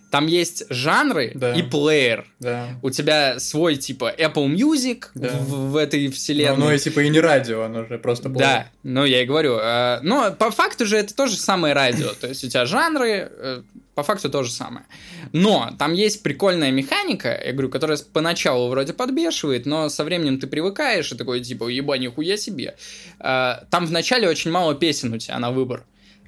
Там есть жанры да. и плеер. Да. У тебя свой типа Apple Music да. в, в этой вселенной. Но оно и типа и не радио, оно же просто плеер. Да, ну я и говорю. Э, но по факту же это тоже самое радио. То есть у тебя жанры, э, по факту то же самое. Но там есть прикольная механика, я говорю, которая поначалу вроде подбешивает, но со временем ты привыкаешь и такой типа, еба, нихуя себе. Э, там вначале очень мало песен у тебя на выбор. Ну,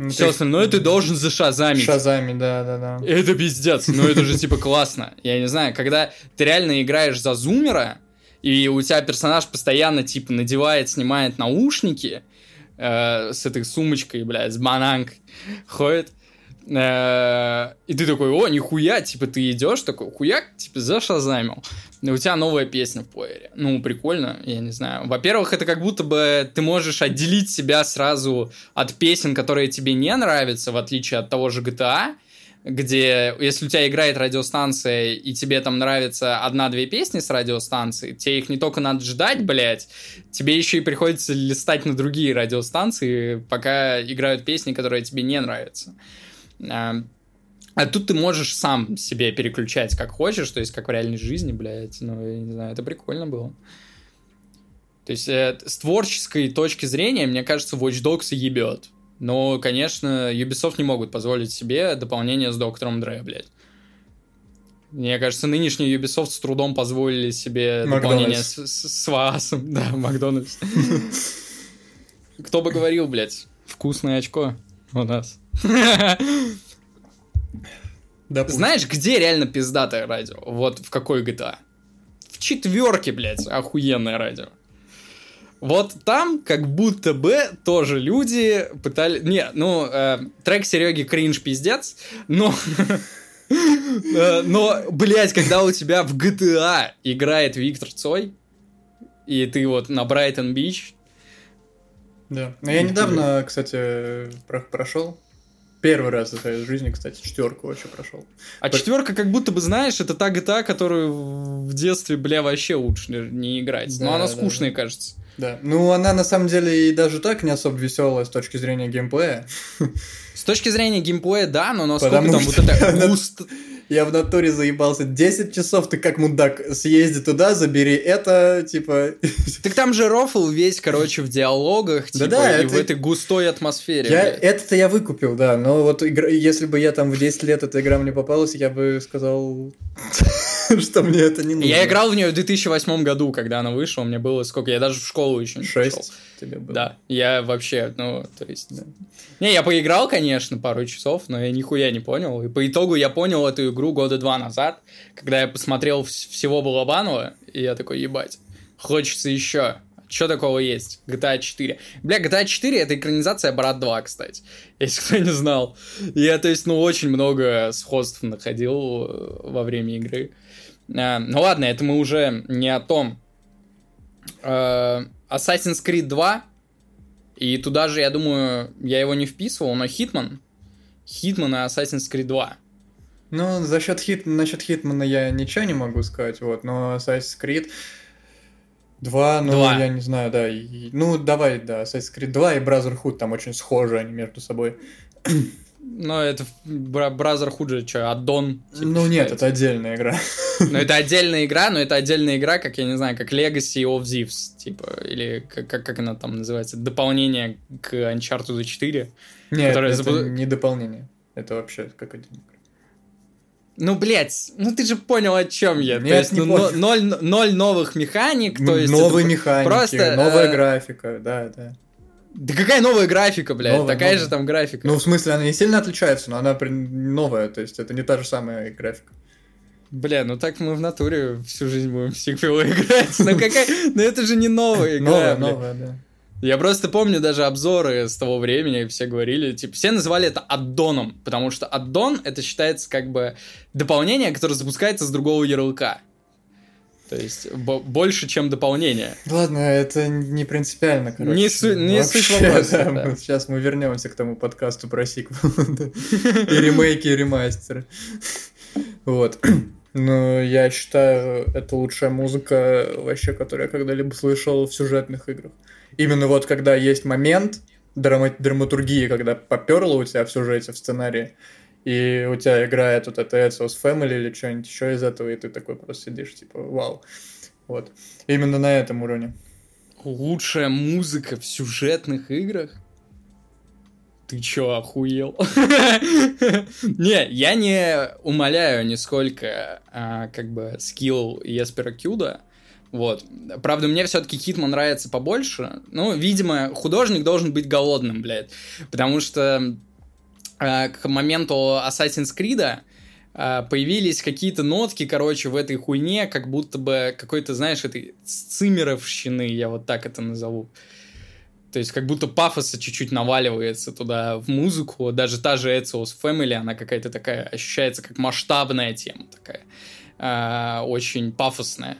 Все остальное ты должен зашазамить. Шазами, да, да, да. Это пиздец. Ну это же типа классно. Я не знаю, когда ты реально играешь за зумера, и у тебя персонаж постоянно типа надевает, снимает наушники э, с этой сумочкой, блядь, с бананкой, ходит. Э, и ты такой, о, нихуя, типа ты идешь, такой, хуяк, типа зашазамил у тебя новая песня в плеере. Ну, прикольно, я не знаю. Во-первых, это как будто бы ты можешь отделить себя сразу от песен, которые тебе не нравятся, в отличие от того же GTA, где, если у тебя играет радиостанция, и тебе там нравится одна-две песни с радиостанции, тебе их не только надо ждать, блядь, тебе еще и приходится листать на другие радиостанции, пока играют песни, которые тебе не нравятся. А тут ты можешь сам себе переключать как хочешь, то есть как в реальной жизни, блядь, ну, я не знаю, это прикольно было. То есть э, с творческой точки зрения, мне кажется, Watch Dogs ебет. Но, конечно, Ubisoft не могут позволить себе дополнение с Доктором Дре, блядь. Мне кажется, нынешний Ubisoft с трудом позволили себе Макдональдс. дополнение с, с, с Ваасом. Да, Макдональдс. Кто бы говорил, блядь, вкусное очко у нас. Допустим. Знаешь, где реально пиздатое радио? Вот в какой GTA? В четверке, блядь, охуенное радио. Вот там как будто бы тоже люди пытались... Не, ну, э, трек Сереги кринж пиздец, но... Э, но, блядь, когда у тебя в GTA играет Виктор Цой, и ты вот на Брайтон-Бич... Да. Но я недавно, кстати, прошел Первый раз за свою жизнь, кстати, четверку вообще прошел. А По... четверка, как будто бы, знаешь, это та GTA, которую в детстве, бля, вообще лучше не играть. Да, Но она скучная, да. кажется. Да. Ну, она на самом деле и даже так не особо веселая с точки зрения геймплея. С точки зрения геймплея, да, но насколько Потому там вот это густ... Я в натуре заебался. 10 часов ты как мудак съезди туда, забери это, типа... Так там же рофл весь, короче, в диалогах, типа, да, и это... в этой густой атмосфере. Я... Это-то я выкупил, да, но вот игра... если бы я там в 10 лет эта игра мне попалась, я бы сказал, что мне это не нужно. Я играл в нее в 2008 году, когда она вышла, мне было сколько, я даже в школу еще не 6 пошел. тебе было. Да, я вообще, ну, то есть... Да. Не, я поиграл, конечно, пару часов, но я нихуя не понял. И по итогу я понял эту игру игру года два назад, когда я посмотрел всего Балабанова, и я такой, ебать, хочется еще. Что такого есть? GTA 4. Бля, GTA 4 это экранизация Брат 2, кстати. Если кто не знал. Я, то есть, ну, очень много сходств находил э, во время игры. А, ну ладно, это мы уже не о том. А, Assassin's Creed 2. И туда же, я думаю, я его не вписывал, но Hitman. Hitman и Assassin's Creed 2. Ну, за счет хит, насчет Хитмана я ничего не могу сказать, вот, но Assassin's Creed 2, ну, Два. я не знаю, да, и- ну, давай, да, Assassin's Creed 2 и Brotherhood там очень схожи они между собой. Но это Brotherhood же что, аддон? типа, ну, нет, это отдельная игра. Ну, это отдельная игра, но это отдельная игра, как, я не знаю, как Legacy of Thieves, типа, или как, как, как она там называется, дополнение к Uncharted 4. Нет, Которая это забу- не дополнение. Это вообще как отдельная. Ну, блядь, ну ты же понял, о чем я. то Нет, есть, не ну, понял. ноль, ноль новых механик, то есть... Новые механики, просто, новая э, графика, да, да. Да какая новая графика, блядь? Новая, Такая новая. же там графика. Ну, в смысле, она не сильно отличается, но она новая, то есть это не та же самая графика. Бля, ну так мы в натуре всю жизнь будем в сиквелы играть. Ну какая... Ну это же не новая игра, Новая, новая, да. Я просто помню даже обзоры с того времени, все говорили, типа, все называли это аддоном, потому что аддон это считается как бы дополнение, которое запускается с другого ярлыка. То есть бо- больше, чем дополнение. Ладно, это не принципиально, короче. Не су- не Вообще, суть вопроса, да, да. мы- Сейчас мы вернемся к тому подкасту про сиквел. И ремейки, и ремастеры. Вот. Ну, я считаю, это лучшая музыка вообще, которую я когда-либо слышал в сюжетных играх. Именно вот когда есть момент драма- драматургии, когда поперло у тебя в сюжете, в сценарии, и у тебя играет вот это Ezio's Family или что-нибудь еще из этого, и ты такой просто сидишь, типа, вау. Вот. Именно на этом уровне. Лучшая музыка в сюжетных играх? Ты чё, охуел? Не, я не умоляю нисколько, а, как бы, скилл Еспера Кьюда. Вот. Правда, мне все-таки Хитман нравится побольше. Ну, видимо, художник должен быть голодным, блядь. Потому что а, к моменту Assassin's Creed а, появились какие-то нотки, короче, в этой хуйне, как будто бы какой-то, знаешь, этой цимеровщины, я вот так это назову. То есть как будто пафоса чуть-чуть наваливается туда в музыку. Даже та же Ezio's Family, она какая-то такая, ощущается как масштабная тема такая. а, очень пафосная.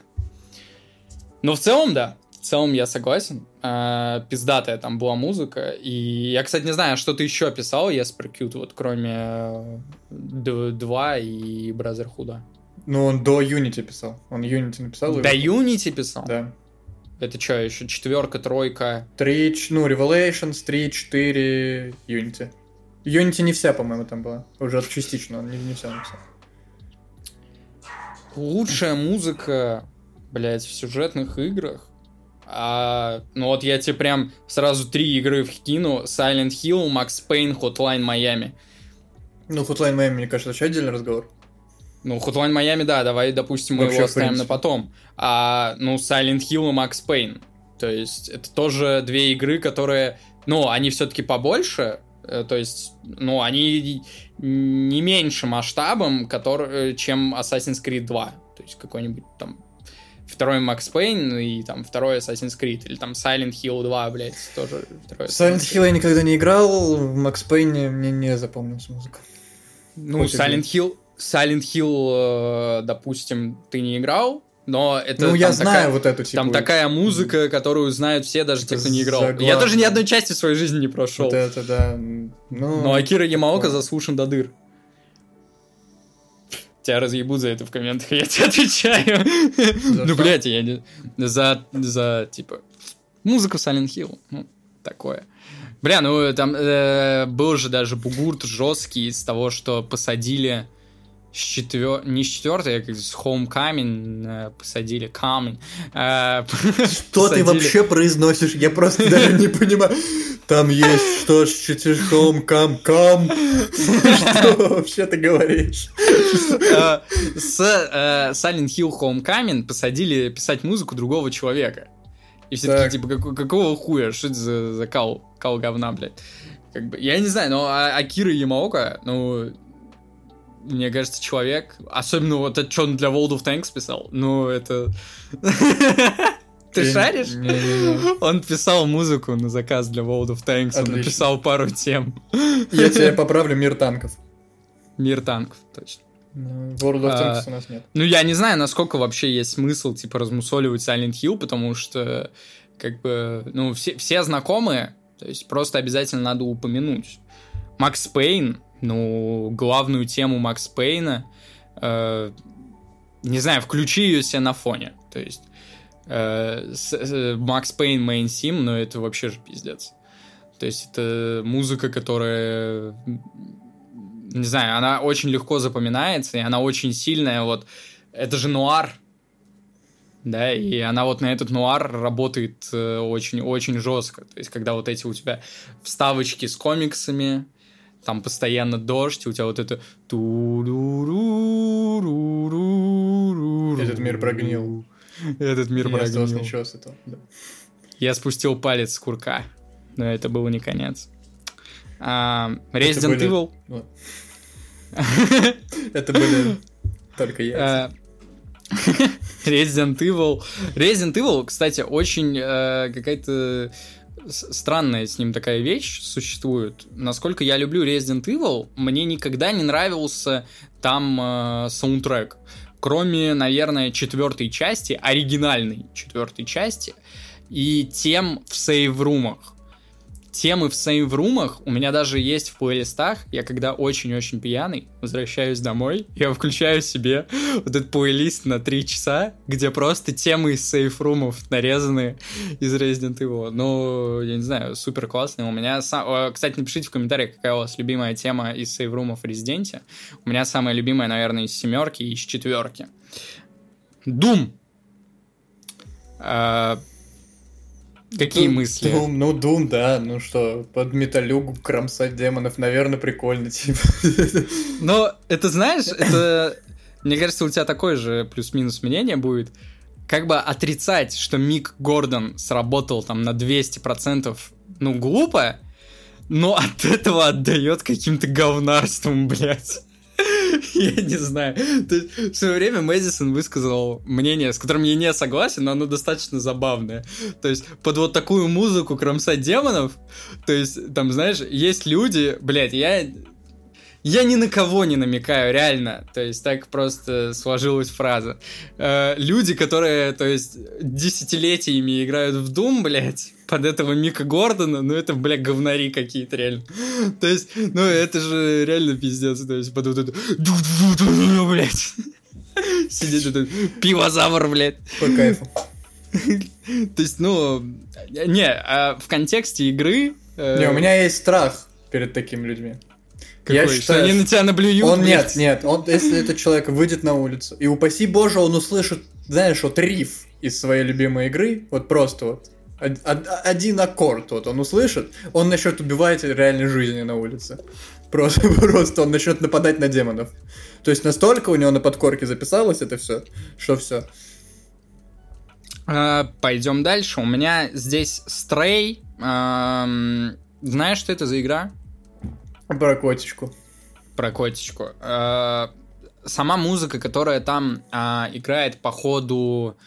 Но в целом, да. В целом я согласен. А, пиздатая там была музыка. И я, кстати, не знаю, что ты еще писал, Еспер Кьют, вот кроме э, 2 и Brotherhood. Ну, он до Unity писал. Он Unity написал. До Unity писал? Да. Это что, еще четверка, тройка? Три, ну, Revelations, 3, 4, Unity. Unity не вся, по-моему, там была. Уже частично, он не, не вся написал. Лучшая музыка, блядь, в сюжетных играх. А, ну вот я тебе прям сразу три игры вкину. Silent Hill, Max Payne, Hotline Miami. Ну, Hotline Miami, мне кажется, вообще отдельный разговор. Ну, Hotline Miami, да, давай, допустим, мы Вообще, его оставим на потом. А, ну, Silent Hill и Max Payne. То есть, это тоже две игры, которые, ну, они все-таки побольше, э, то есть, ну, они не меньше масштабом, который, э, чем Assassin's Creed 2. То есть, какой-нибудь там второй Max Payne и там второй Assassin's Creed, или там Silent Hill 2, блядь, тоже второй Silent Hill я никогда не играл, в Max Payne мне не запомнилась музыка. Ну, Хоть Silent Hill, Silent Hill, э, допустим, ты не играл, но это ну, я знаю такая- вот эту, типа... Там такая музыка, которую знают все, даже те, кто не играл. Заглавная. Я тоже ни одной части своей жизни не прошел. Вот это, да. Ну, Но Акира Ямаока заслушан до дыр. Тебя разъебут за это в комментах, я тебе отвечаю. Ну, блядь, я не... За, за, типа, музыку Silent Hill. Ну, такое. Бля, ну, там э, был же даже бугурт жесткий из того, что посадили с четвер... не с четвертой, а как с Homecoming э, посадили камень. Э, Что ты посадили- вообще произносишь? Я просто даже не понимаю. Там есть что с четверхом, кам, кам. Что вообще ты говоришь? Э, с э, Silent Hill Homecoming посадили писать музыку другого человека. И все такие, Так. типа, «Какого- хуя? Что это за, кал говна, блядь? Как бы, я не знаю, но А- Акира Ямаока, ну, мне кажется, человек, особенно вот это, что он для World of Tanks писал, ну, это... Ты шаришь? Не-не-не. Он писал музыку на заказ для World of Tanks, он написал пару тем. Я тебе поправлю мир танков. Мир танков, точно. Ну, World of А, Tanks у нас нет. Ну, я не знаю, насколько вообще есть смысл, типа, размусоливать Silent Hill, потому что, как бы, ну, все, все знакомые, то есть просто обязательно надо упомянуть. Макс Пейн, ну, главную тему Макс Пейна, э, не знаю, включи ее себе на фоне. То есть э, э, Макс Пейн Main Sim, но это вообще же пиздец. То есть это музыка, которая, не знаю, она очень легко запоминается, и она очень сильная. Вот это же нуар, да, и она вот на этот нуар работает очень-очень э, жестко. То есть, когда вот эти у тебя вставочки с комиксами, там постоянно дождь, у тебя вот это... Этот мир прогнил. Этот мир Я прогнил. ничего с этого, да. Я спустил палец с курка, но это был не конец. А, Resident были- Evil. Это были только я. А, Resident Evil. Resident Evil, кстати, очень э, какая-то странная с ним такая вещь существует. Насколько я люблю Resident Evil, мне никогда не нравился там э, саундтрек. Кроме, наверное, четвертой части, оригинальной четвертой части, и тем в сейв-румах. Темы в сейв-румах у меня даже есть в плейлистах. Я когда очень-очень пьяный, возвращаюсь домой, я включаю себе вот этот плейлист на 3 часа, где просто темы из сейф-румов нарезаны из Resident Evil. Ну, я не знаю, супер классный. У меня сам... О, Кстати, напишите в комментариях, какая у вас любимая тема из сейф-румов в Резиденте. У меня самая любимая, наверное, из семерки и из четверки. Doom. Какие Doom- мысли? Doom, ну, Doom, да, ну что, под металюгу кромсать демонов, наверное, прикольно, типа. Но это, знаешь, это... Мне кажется, у тебя такое же плюс-минус мнение будет. Как бы отрицать, что Мик Гордон сработал там на 200%, ну, глупо, но от этого отдает каким-то говнарством, блядь. Я не знаю. То есть, в свое время Мэдисон высказал мнение, с которым я не согласен, но оно достаточно забавное. То есть, под вот такую музыку кромсать демонов, то есть, там, знаешь, есть люди, блядь, я я ни на кого не намекаю, реально. То есть так просто сложилась фраза. Э, люди, которые, то есть, десятилетиями играют в Doom, блядь, под этого Мика Гордона, ну это, блядь, говнари какие-то реально. То есть, ну это же реально пиздец. То есть под вот это... Блядь. Сидит этот пивозавр, блядь. По кайфу. То есть, ну... Не, а в контексте игры... э, Не, у меня есть страх перед такими людьми. я какой? считаю, что они на тебя наблюют, Он нет, нет, он, если этот человек выйдет на улицу, и упаси боже, он услышит, знаешь, вот риф из своей любимой игры, вот просто вот, один аккорд вот он услышит, он начнет убивать реальной жизни на улице. Просто, просто он начнет нападать на демонов. То есть настолько у него на подкорке записалось это все, что все. А, Пойдем дальше. У меня здесь. Ам, Знаешь, что это за игра? Про котичку. Про котичку. А, Сама музыка, которая там а, играет по ходу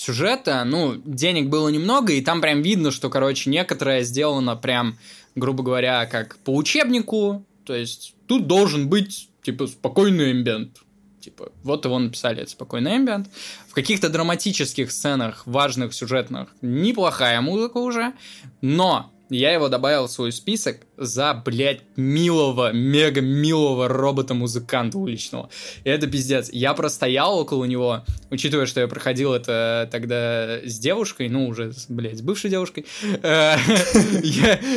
сюжета, ну, денег было немного, и там прям видно, что, короче, некоторое сделано прям, грубо говоря, как по учебнику. То есть тут должен быть, типа, спокойный эмбиент. Типа, вот его написали, это спокойный эмбиент. В каких-то драматических сценах, важных, сюжетных, неплохая музыка уже, но я его добавил в свой список за, блядь, милого, мега милого робота-музыканта уличного. И это пиздец. Я простоял около него, учитывая, что я проходил это тогда с девушкой, ну, уже, блядь, с бывшей девушкой.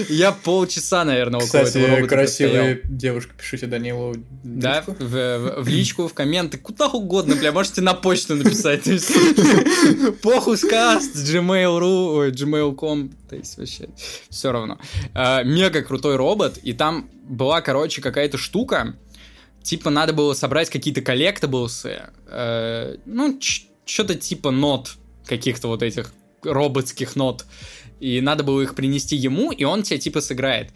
Я полчаса, наверное, около этого робота красивые простоял. девушки, пишите Данилу. Да, в, личку, в комменты, куда угодно, бля, можете на почту написать. То есть, Похуй скаст, gmail.ru, gmail.com, то есть вообще все равно. А, Мега крутой робот, и там была, короче, какая-то штука, типа надо было собрать какие-то коллектаблсы, э, ну, что-то типа нот, каких-то вот этих роботских нот, и надо было их принести ему, и он тебе типа сыграет.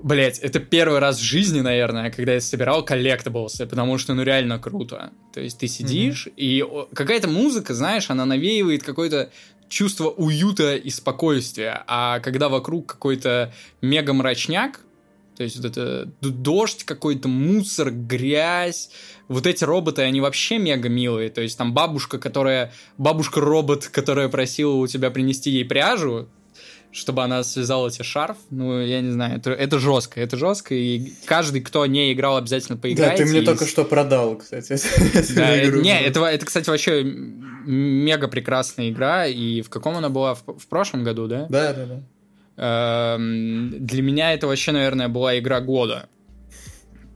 Блять, это первый раз в жизни, наверное, когда я собирал коллектаблсы, потому что, ну, реально круто. То есть ты сидишь, и о, какая-то музыка, знаешь, она навеивает какое-то чувство уюта и спокойствия, а когда вокруг какой-то мега-мрачняк, то есть вот это дождь какой-то, мусор, грязь, вот эти роботы, они вообще мега милые, то есть там бабушка, которая, бабушка-робот, которая просила у тебя принести ей пряжу, чтобы она связала тебе шарф. Ну, я не знаю, это, это жестко, это жестко, и каждый, кто не играл, обязательно поиграет. Да, ты мне и... только что продал, кстати. Да, не, это, это, кстати, вообще мега прекрасная игра, и в каком она была? В, в прошлом году, да? Да, да, да. Эм, для меня это вообще, наверное, была игра года.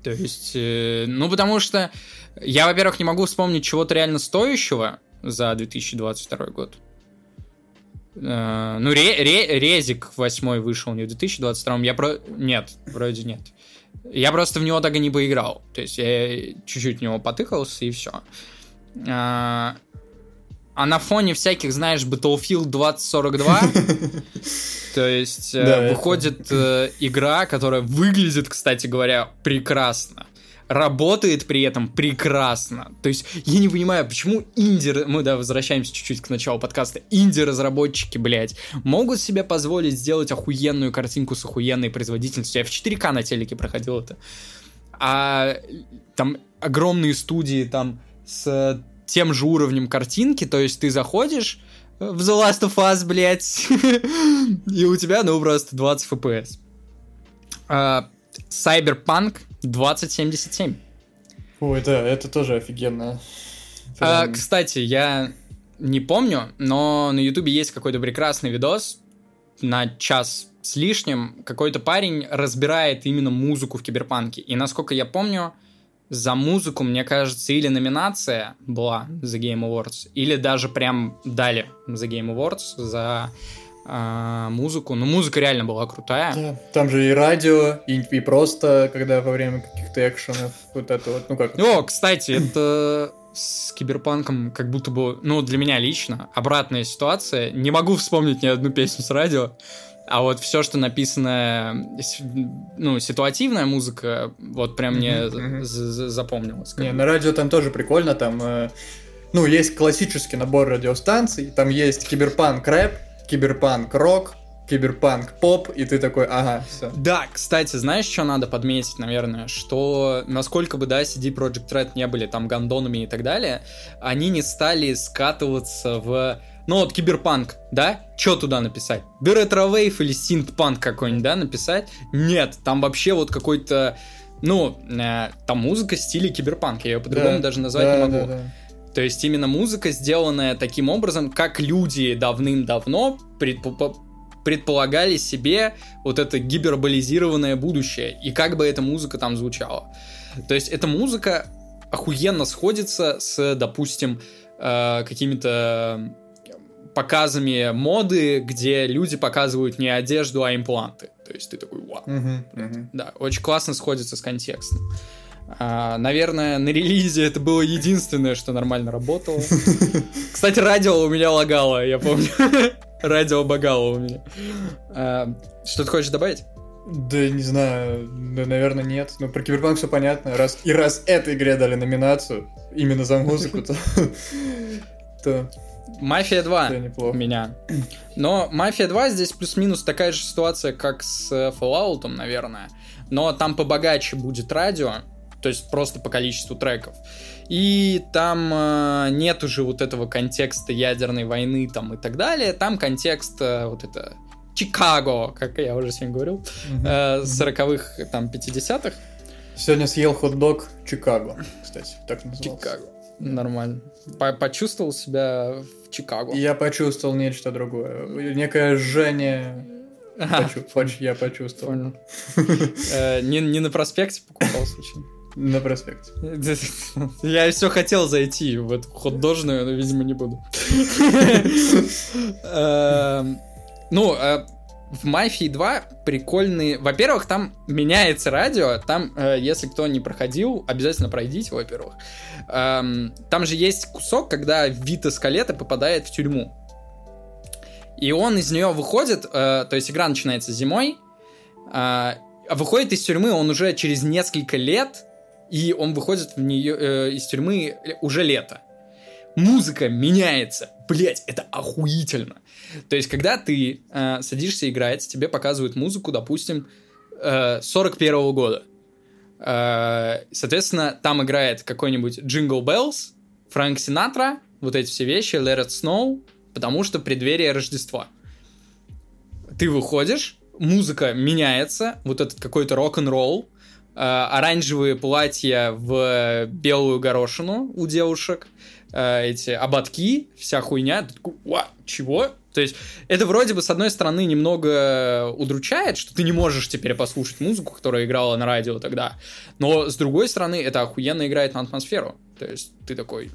То есть, э, ну, потому что я, во-первых, не могу вспомнить чего-то реально стоящего за 2022 год. Uh, ну, ре, ре, Резик 8 вышел не в 2022, я про... Нет, вроде нет. Я просто в него так и не поиграл. То есть я чуть-чуть в него потыкался и все. А, а на фоне всяких, знаешь, Battlefield 2042, то есть э, выходит э, игра, которая выглядит, кстати говоря, прекрасно работает при этом прекрасно. То есть я не понимаю, почему инди... Мы, да, возвращаемся чуть-чуть к началу подкаста. Инди-разработчики, блядь, могут себе позволить сделать охуенную картинку с охуенной производительностью. Я в 4К на телеке проходил это. А там огромные студии там с тем же уровнем картинки, то есть ты заходишь в The Last of Us, блядь, и у тебя, ну, просто 20 FPS. А, Cyberpunk 2077. Ой, да, это тоже офигенно. А, кстати, я не помню, но на Ютубе есть какой-то прекрасный видос на час с лишним. Какой-то парень разбирает именно музыку в киберпанке. И насколько я помню, за музыку, мне кажется, или номинация была за Game Awards, или даже прям дали за Game Awards за а, музыку. Но музыка реально была крутая. Да, там же и радио, и, и просто, когда во время каких-то экшенов, вот это вот, ну как... О, кстати, это с киберпанком как будто бы, ну, для меня лично, обратная ситуация. Не могу вспомнить ни одну песню с радио, а вот все, что написано, ну, ситуативная музыка, вот прям мне запомнилось. Не, на радио там тоже прикольно, там, э, ну, есть классический набор радиостанций, там есть киберпанк рэп, киберпанк рок, киберпанк поп, и ты такой, ага, все. Да, кстати, знаешь, что надо подметить, наверное, что насколько бы, да, CD Projekt Red не были там гандонами и так далее, они не стали скатываться в ну вот киберпанк, да? Что туда написать? Да ретро-вейв или синт-панк какой-нибудь, да, написать? Нет, там вообще вот какой-то, ну, э, там музыка в стиле киберпанка, я ее по-другому да, даже назвать да, не могу. Да, да. То есть именно музыка, сделанная таким образом, как люди давным-давно предпо- предполагали себе вот это гиперболизированное будущее, и как бы эта музыка там звучала. То есть эта музыка охуенно сходится с, допустим, э, какими-то показами моды, где люди показывают не одежду, а импланты. То есть ты такой, вау. Uh-huh, uh-huh. Да, очень классно сходится с контекстом. А, наверное, на релизе это было единственное, что нормально работало. Кстати, радио у меня лагало, я помню. Радио багало у меня. А, что ты хочешь добавить? Да не знаю, да, наверное, нет. Но про Киберпанк все понятно. Раз, и раз этой игре дали номинацию именно за музыку, то... то Мафия 2 у меня. Но Мафия 2 здесь плюс-минус такая же ситуация, как с э, Fallout, наверное. Но там побогаче будет радио, то есть просто по количеству треков. И там э, нет уже вот этого контекста ядерной войны там и так далее. Там контекст э, вот это Чикаго, как я уже сегодня говорил, э, 40-х, там, 50-х. Сегодня съел хот-дог Чикаго, кстати, так назывался. Чикаго. Нормально. По Почувствовал себя в Чикаго. Я почувствовал нечто другое. Некое жжение я почувствовал. Э, не, не на проспекте покупал случайно? На проспекте. Я все хотел зайти в эту хот-дожную, но, видимо, не буду. Эм, ну, э, в Мафии 2 прикольные... Во-первых, там меняется радио. Там, э, если кто не проходил, обязательно пройдите, во-первых. Эм, там же есть кусок, когда Вита Скалета попадает в тюрьму. И он из нее выходит, э, то есть игра начинается зимой, выходит из тюрьмы он уже через несколько лет, и он выходит в нее, э, из тюрьмы уже лето. Музыка меняется. Блять, это охуительно. То есть, когда ты э, садишься играть, тебе показывают музыку, допустим, э, 41 -го года. Э, соответственно, там играет какой-нибудь Jingle Bells, Фрэнк Синатра, вот эти все вещи, Let It Snow, потому что преддверие Рождества. ты выходишь, музыка меняется, вот этот какой-то рок-н-ролл, оранжевые платья в белую горошину у девушек, э, эти ободки, вся хуйня. Ты чего? То есть это вроде бы с одной стороны немного удручает, что ты не можешь теперь послушать музыку, которая играла на радио тогда, но с другой стороны это охуенно играет на атмосферу. То есть ты такой,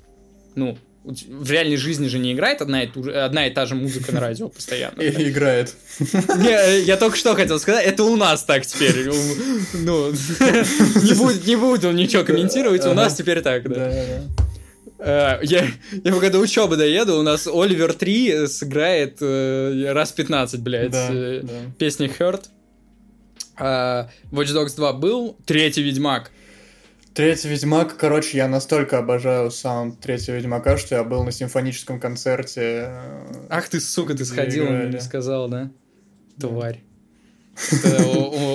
ну, в реальной жизни же не играет одна и, ту, одна и та же музыка на радио постоянно. И играет. Не, я только что хотел сказать, это у нас так теперь. Ну, не буду, не буду ничего комментировать, у нас теперь так, да. Uh, я, я пока до учебы доеду, у нас Оливер 3 сыграет uh, раз 15, блядь, да, да. песни Hurt. Uh, Watch Dogs 2 был, третий Ведьмак. Третий Ведьмак, короче, я настолько обожаю саунд Третьего Ведьмака, что я был на симфоническом концерте. Э, Ах ты, сука, ты сходил, играли. не сказал, да? Тварь.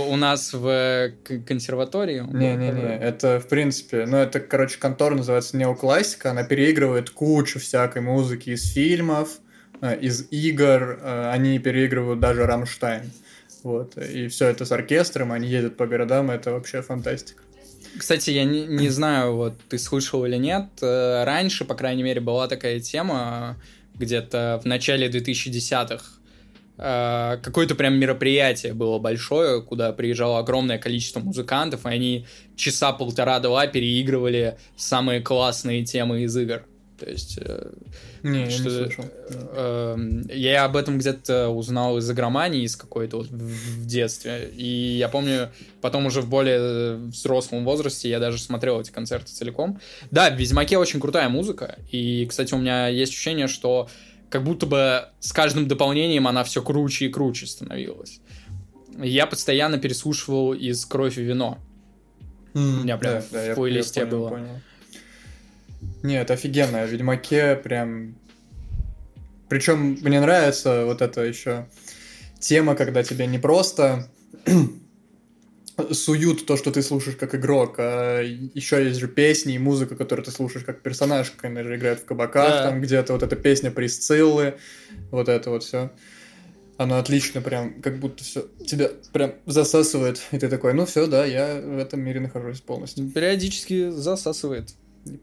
У, нас в консерватории? Не-не-не, это в принципе, ну это, короче, контора называется неоклассика, она переигрывает кучу всякой музыки из фильмов, э, из игр, э, они переигрывают даже Рамштайн. Вот, и все это с оркестром, они едут по городам, это вообще фантастика. Кстати, я не, не знаю, вот ты слышал или нет. Э, раньше, по крайней мере, была такая тема где-то в начале 2010-х. Э, какое-то прям мероприятие было большое, куда приезжало огромное количество музыкантов, и они часа полтора-два переигрывали самые классные темы из игр. То есть... Э, не, что, я не слышал. Э, э, я об этом где-то узнал из игромании, из какой-то вот в, в детстве. И я помню, потом уже в более взрослом возрасте я даже смотрел эти концерты целиком. Да, в Ведьмаке очень крутая музыка. И, кстати, у меня есть ощущение, что как будто бы с каждым дополнением она все круче и круче становилась. Я постоянно переслушивал из «Кровь и вино». Mm, у меня прям да, в да, плейлисте было. Понял. Нет, офигенно. В Ведьмаке прям... Причем мне нравится вот это еще тема, когда тебе не просто суют то, что ты слушаешь как игрок, а еще есть же песни и музыка, которую ты слушаешь как персонаж, как они же играют в кабаках, да. там где-то вот эта песня Присциллы, вот это вот все. Оно отлично, прям, как будто все тебя прям засасывает, и ты такой, ну все, да, я в этом мире нахожусь полностью. Периодически засасывает.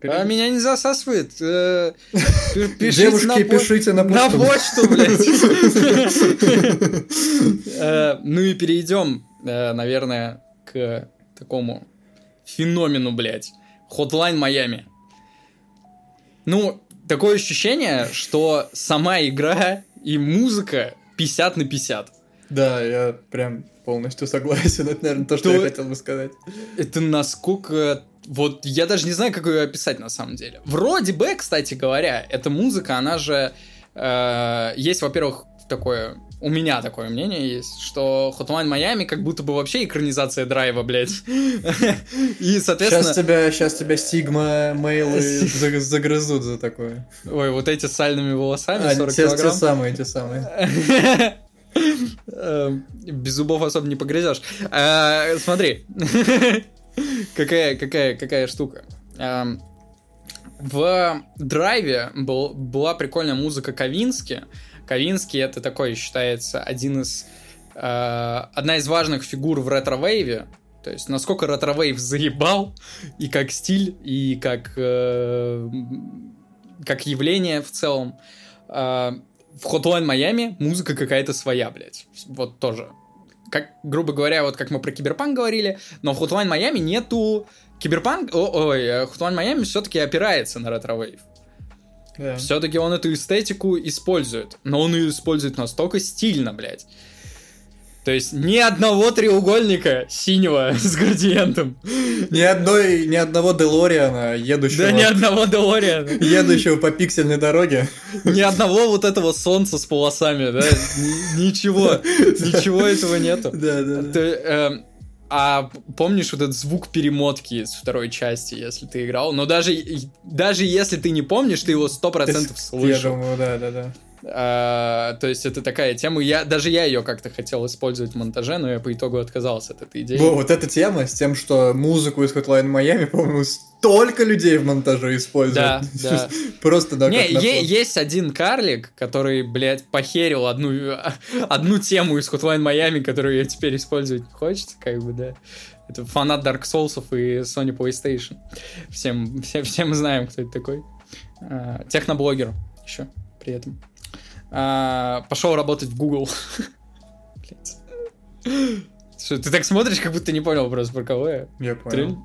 А меня не засасывает. Э, Девушки, пишите на почту. На почту, блядь. Э, ну и перейдем, э, наверное, к такому феномену, блядь. Hotline Miami. Ну, такое ощущение, что сама игра и музыка 50 на 50. Да, я прям полностью согласен. Это, наверное, то, что, что я хотел бы сказать. Это насколько вот я даже не знаю, как ее описать на самом деле. Вроде бы, кстати говоря, эта музыка, она же э, есть, во-первых, такое у меня такое мнение есть, что Hotline Miami как будто бы вообще экранизация драйва, блядь. И, соответственно... Сейчас тебя, сейчас тебя Сигма, мейлы загрызут за такое. Ой, вот эти с сальными волосами, а, 40 те, килограмм. те самые, те самые. Эм, без зубов особо не погрызешь. Э, смотри. Какая, какая, какая штука. В драйве был, была прикольная музыка Kavinsky. Kavinsky это такой считается один из э, одна из важных фигур в ретро-вейве. То есть насколько ретро-вейв заебал и как стиль, и как э, как явление в целом. Э, в Hotline Miami музыка какая-то своя, блядь. Вот тоже как, грубо говоря, вот как мы про Киберпанк говорили, но в Hotline Miami нету... Киберпанк, ой, э, Hotline Miami все-таки опирается на ретро-вейв. Yeah. Все-таки он эту эстетику использует, но он ее использует настолько стильно, блядь. То есть ни одного треугольника синего с градиентом. Ни одной, ни одного Делориана, едущего... Да ни одного Делориана. Едущего по пиксельной дороге. Ни одного вот этого солнца с полосами, да? Ничего, ничего этого нету. Да, да, да. Эм, а помнишь вот этот звук перемотки из второй части, если ты играл? Но даже, даже если ты не помнишь, ты его сто процентов слышал. Я думаю, да, да, да. А, то есть это такая тема, я, даже я ее как-то хотел использовать в монтаже, но я по итогу отказался от этой идеи. Во, вот эта тема с тем, что музыку из Hotline Miami, по-моему, столько людей в монтаже используют. Да, да. Просто, да, Не, е- есть один карлик, который, блядь, похерил одну, одну тему из Hotline Miami, которую я теперь использовать не хочется, как бы, да. Это фанат Dark Souls и Sony PlayStation. Всем, все, все мы знаем, кто это такой. А, техноблогер еще при этом. А, пошел работать в Google. Что, ты так смотришь, как будто не понял просто про кого я. Я понял.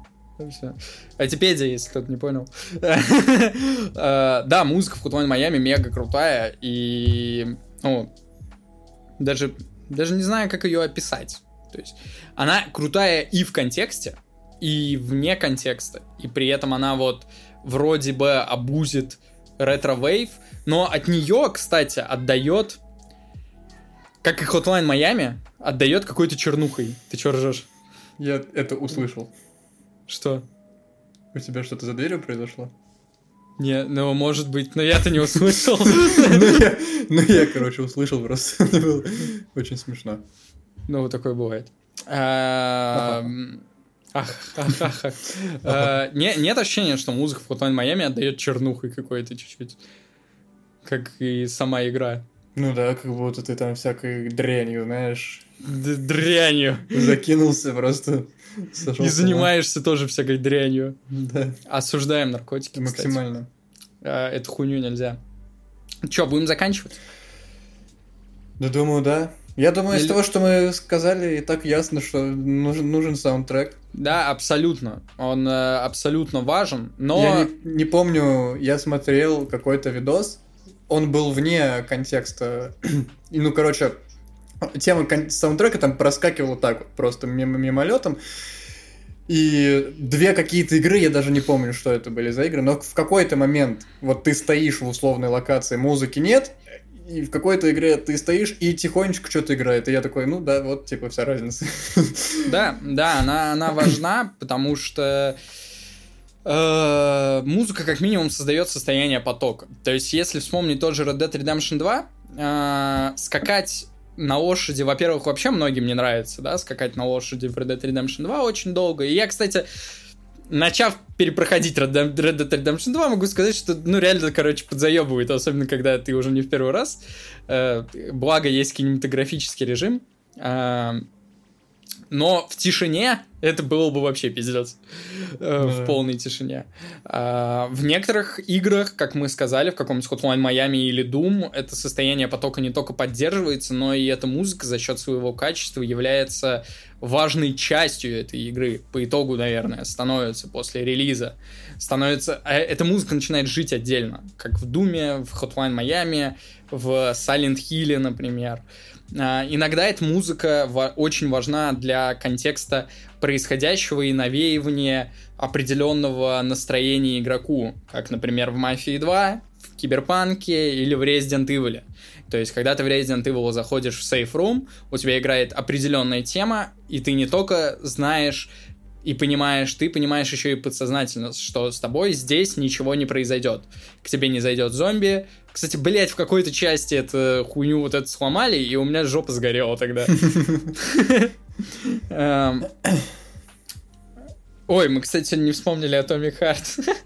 Айтипедия, если кто-то не понял. А, Да, музыка в Hotline Miami мега крутая, и, ну, даже, даже не знаю, как ее описать. То есть, она крутая и в контексте, и вне контекста, и при этом она вот вроде бы обузит ретро-вейв, но от нее, кстати, отдает, как и Hotline Miami, отдает какой-то чернухой. Ты чё ржешь? Я это услышал. Что? У тебя что-то за дверью произошло? Не, ну, может быть, но я-то не услышал. Ну, я, ну, я, короче, услышал просто. Очень смешно. Ну, вот такое бывает. Не- Нет ощущения, что музыка в Hotline Miami отдает чернухой какой-то чуть-чуть. Как и сама игра. Ну да, как будто ты там всякой дрянью, знаешь, Дрянью. закинулся просто. И занимаешься тоже всякой дрянью. Да, Осуждаем наркотики, максимально. А, Эту хуйню нельзя. Че, будем заканчивать? Да думаю, да. Я думаю, из Или- того, что мы сказали, и так ясно, что нужен, нужен саундтрек. Да, абсолютно. Он э, абсолютно важен, но... Я не, не помню, я смотрел какой-то видос, он был вне контекста. И, ну, короче, тема кон- саундтрека там проскакивала так вот, просто мимо мимолетом. И две какие-то игры, я даже не помню, что это были за игры, но в какой-то момент вот ты стоишь в условной локации, музыки нет, и в какой-то игре ты стоишь и тихонечко что-то играет. И я такой, ну да, вот типа вся разница. Да, да, она, она важна, потому что э, музыка как минимум создает состояние потока. То есть, если вспомнить тот же Red Dead Redemption 2, э, скакать на лошади, во-первых, вообще многим не нравится, да, скакать на лошади в Red Dead Redemption 2 очень долго. И я, кстати, начав перепроходить Red Dead Red Dead Redemption 2, могу сказать, что, ну, реально, короче, подзаебывает, особенно когда ты уже не в первый раз. Э, благо, есть кинематографический режим. Э, но в тишине это было бы вообще пиздец. Э, В Да. полной тишине. А, В некоторых играх, как мы сказали, в каком-нибудь Hotline Miami или Doom, это состояние потока не только поддерживается, но и эта музыка за счет своего качества является важной частью этой игры. По итогу, наверное, становится после релиза. Становится... а Эта музыка начинает жить отдельно. Как в Думе, в Hotline Miami, в Silent Hill, например. А, Иногда эта музыка очень важна для контекста происходящего и навеивания определенного настроения игроку, как, например, в Мафии 2, в Киберпанке или в Resident Evil. То есть, когда ты в Resident Evil заходишь в Room, у тебя играет определенная тема, и ты не только знаешь и понимаешь, ты понимаешь еще и подсознательно, что с тобой здесь ничего не произойдет. К тебе не зайдет зомби. Кстати, блять, в какой-то части эту хуйню вот эту сломали, и у меня жопа сгорела тогда. Эм. Ой, мы, кстати, не вспомнили Atomic Heart.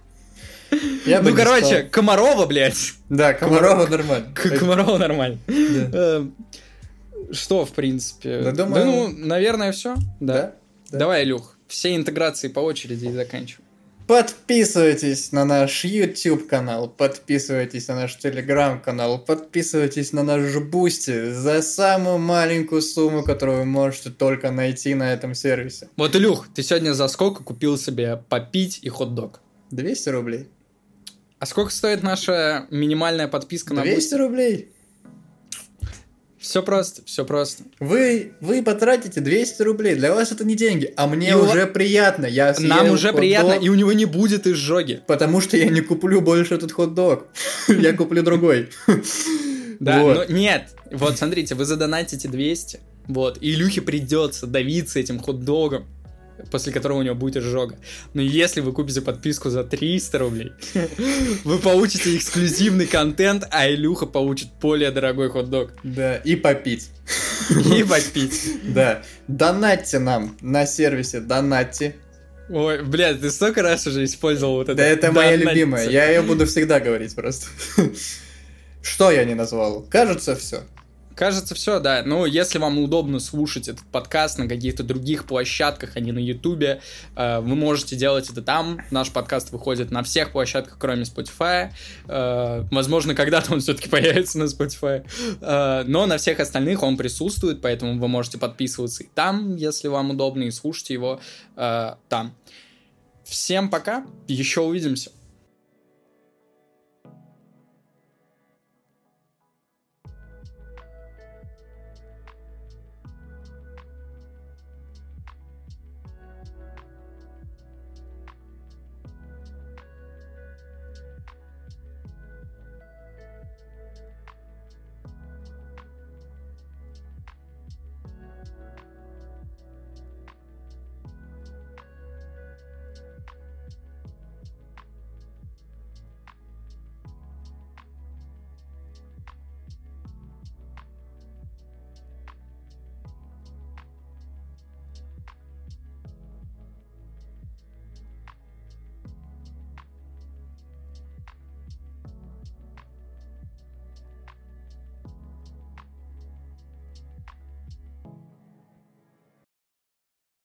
Я бы Ну, короче, стал. Комарова, блядь. Да, Комарова нормально. Комарова нормально. Эм, Что, в принципе? Да, ну, наверное, все. Да. Давай, Илюх, все интеграции по очереди и заканчиваем. Подписывайтесь на наш YouTube канал, подписывайтесь на наш Telegram канал, подписывайтесь на наш Boosty за самую маленькую сумму, которую вы можете только найти на этом сервисе. Вот, Илюх, ты сегодня за сколько купил себе попить и хот-дог? 200 рублей. А сколько стоит наша минимальная подписка на 200 рублей. Все просто, все просто. Вы, вы потратите 200 рублей, для вас это не деньги, а мне И у уже приятно. Я Нам уже хот-дог, приятно, и у него не будет изжоги. Потому что я не куплю больше этот хот-дог. Я куплю другой. Да, но нет. Вот, смотрите, вы задонатите 200, вот, и Илюхе придется давиться этим хот-догом. После которого у него будет изжога. Но если вы купите подписку за 300 рублей, вы получите эксклюзивный контент, а Илюха получит более дорогой хот-дог. Да, и попить. И попить. Да. Донатьте нам на сервисе Донатьте. Ой, блядь, ты столько раз уже использовал вот это. Да это моя любимая, я ее буду всегда говорить просто. Что я не назвал? Кажется, все. Кажется, все, да. Ну, если вам удобно слушать этот подкаст на каких-то других площадках, а не на Ютубе, э, вы можете делать это там. Наш подкаст выходит на всех площадках, кроме Spotify. Э, возможно, когда-то он все-таки появится на Spotify. Э, но на всех остальных он присутствует, поэтому вы можете подписываться и там, если вам удобно, и слушать его там. Всем пока, еще увидимся.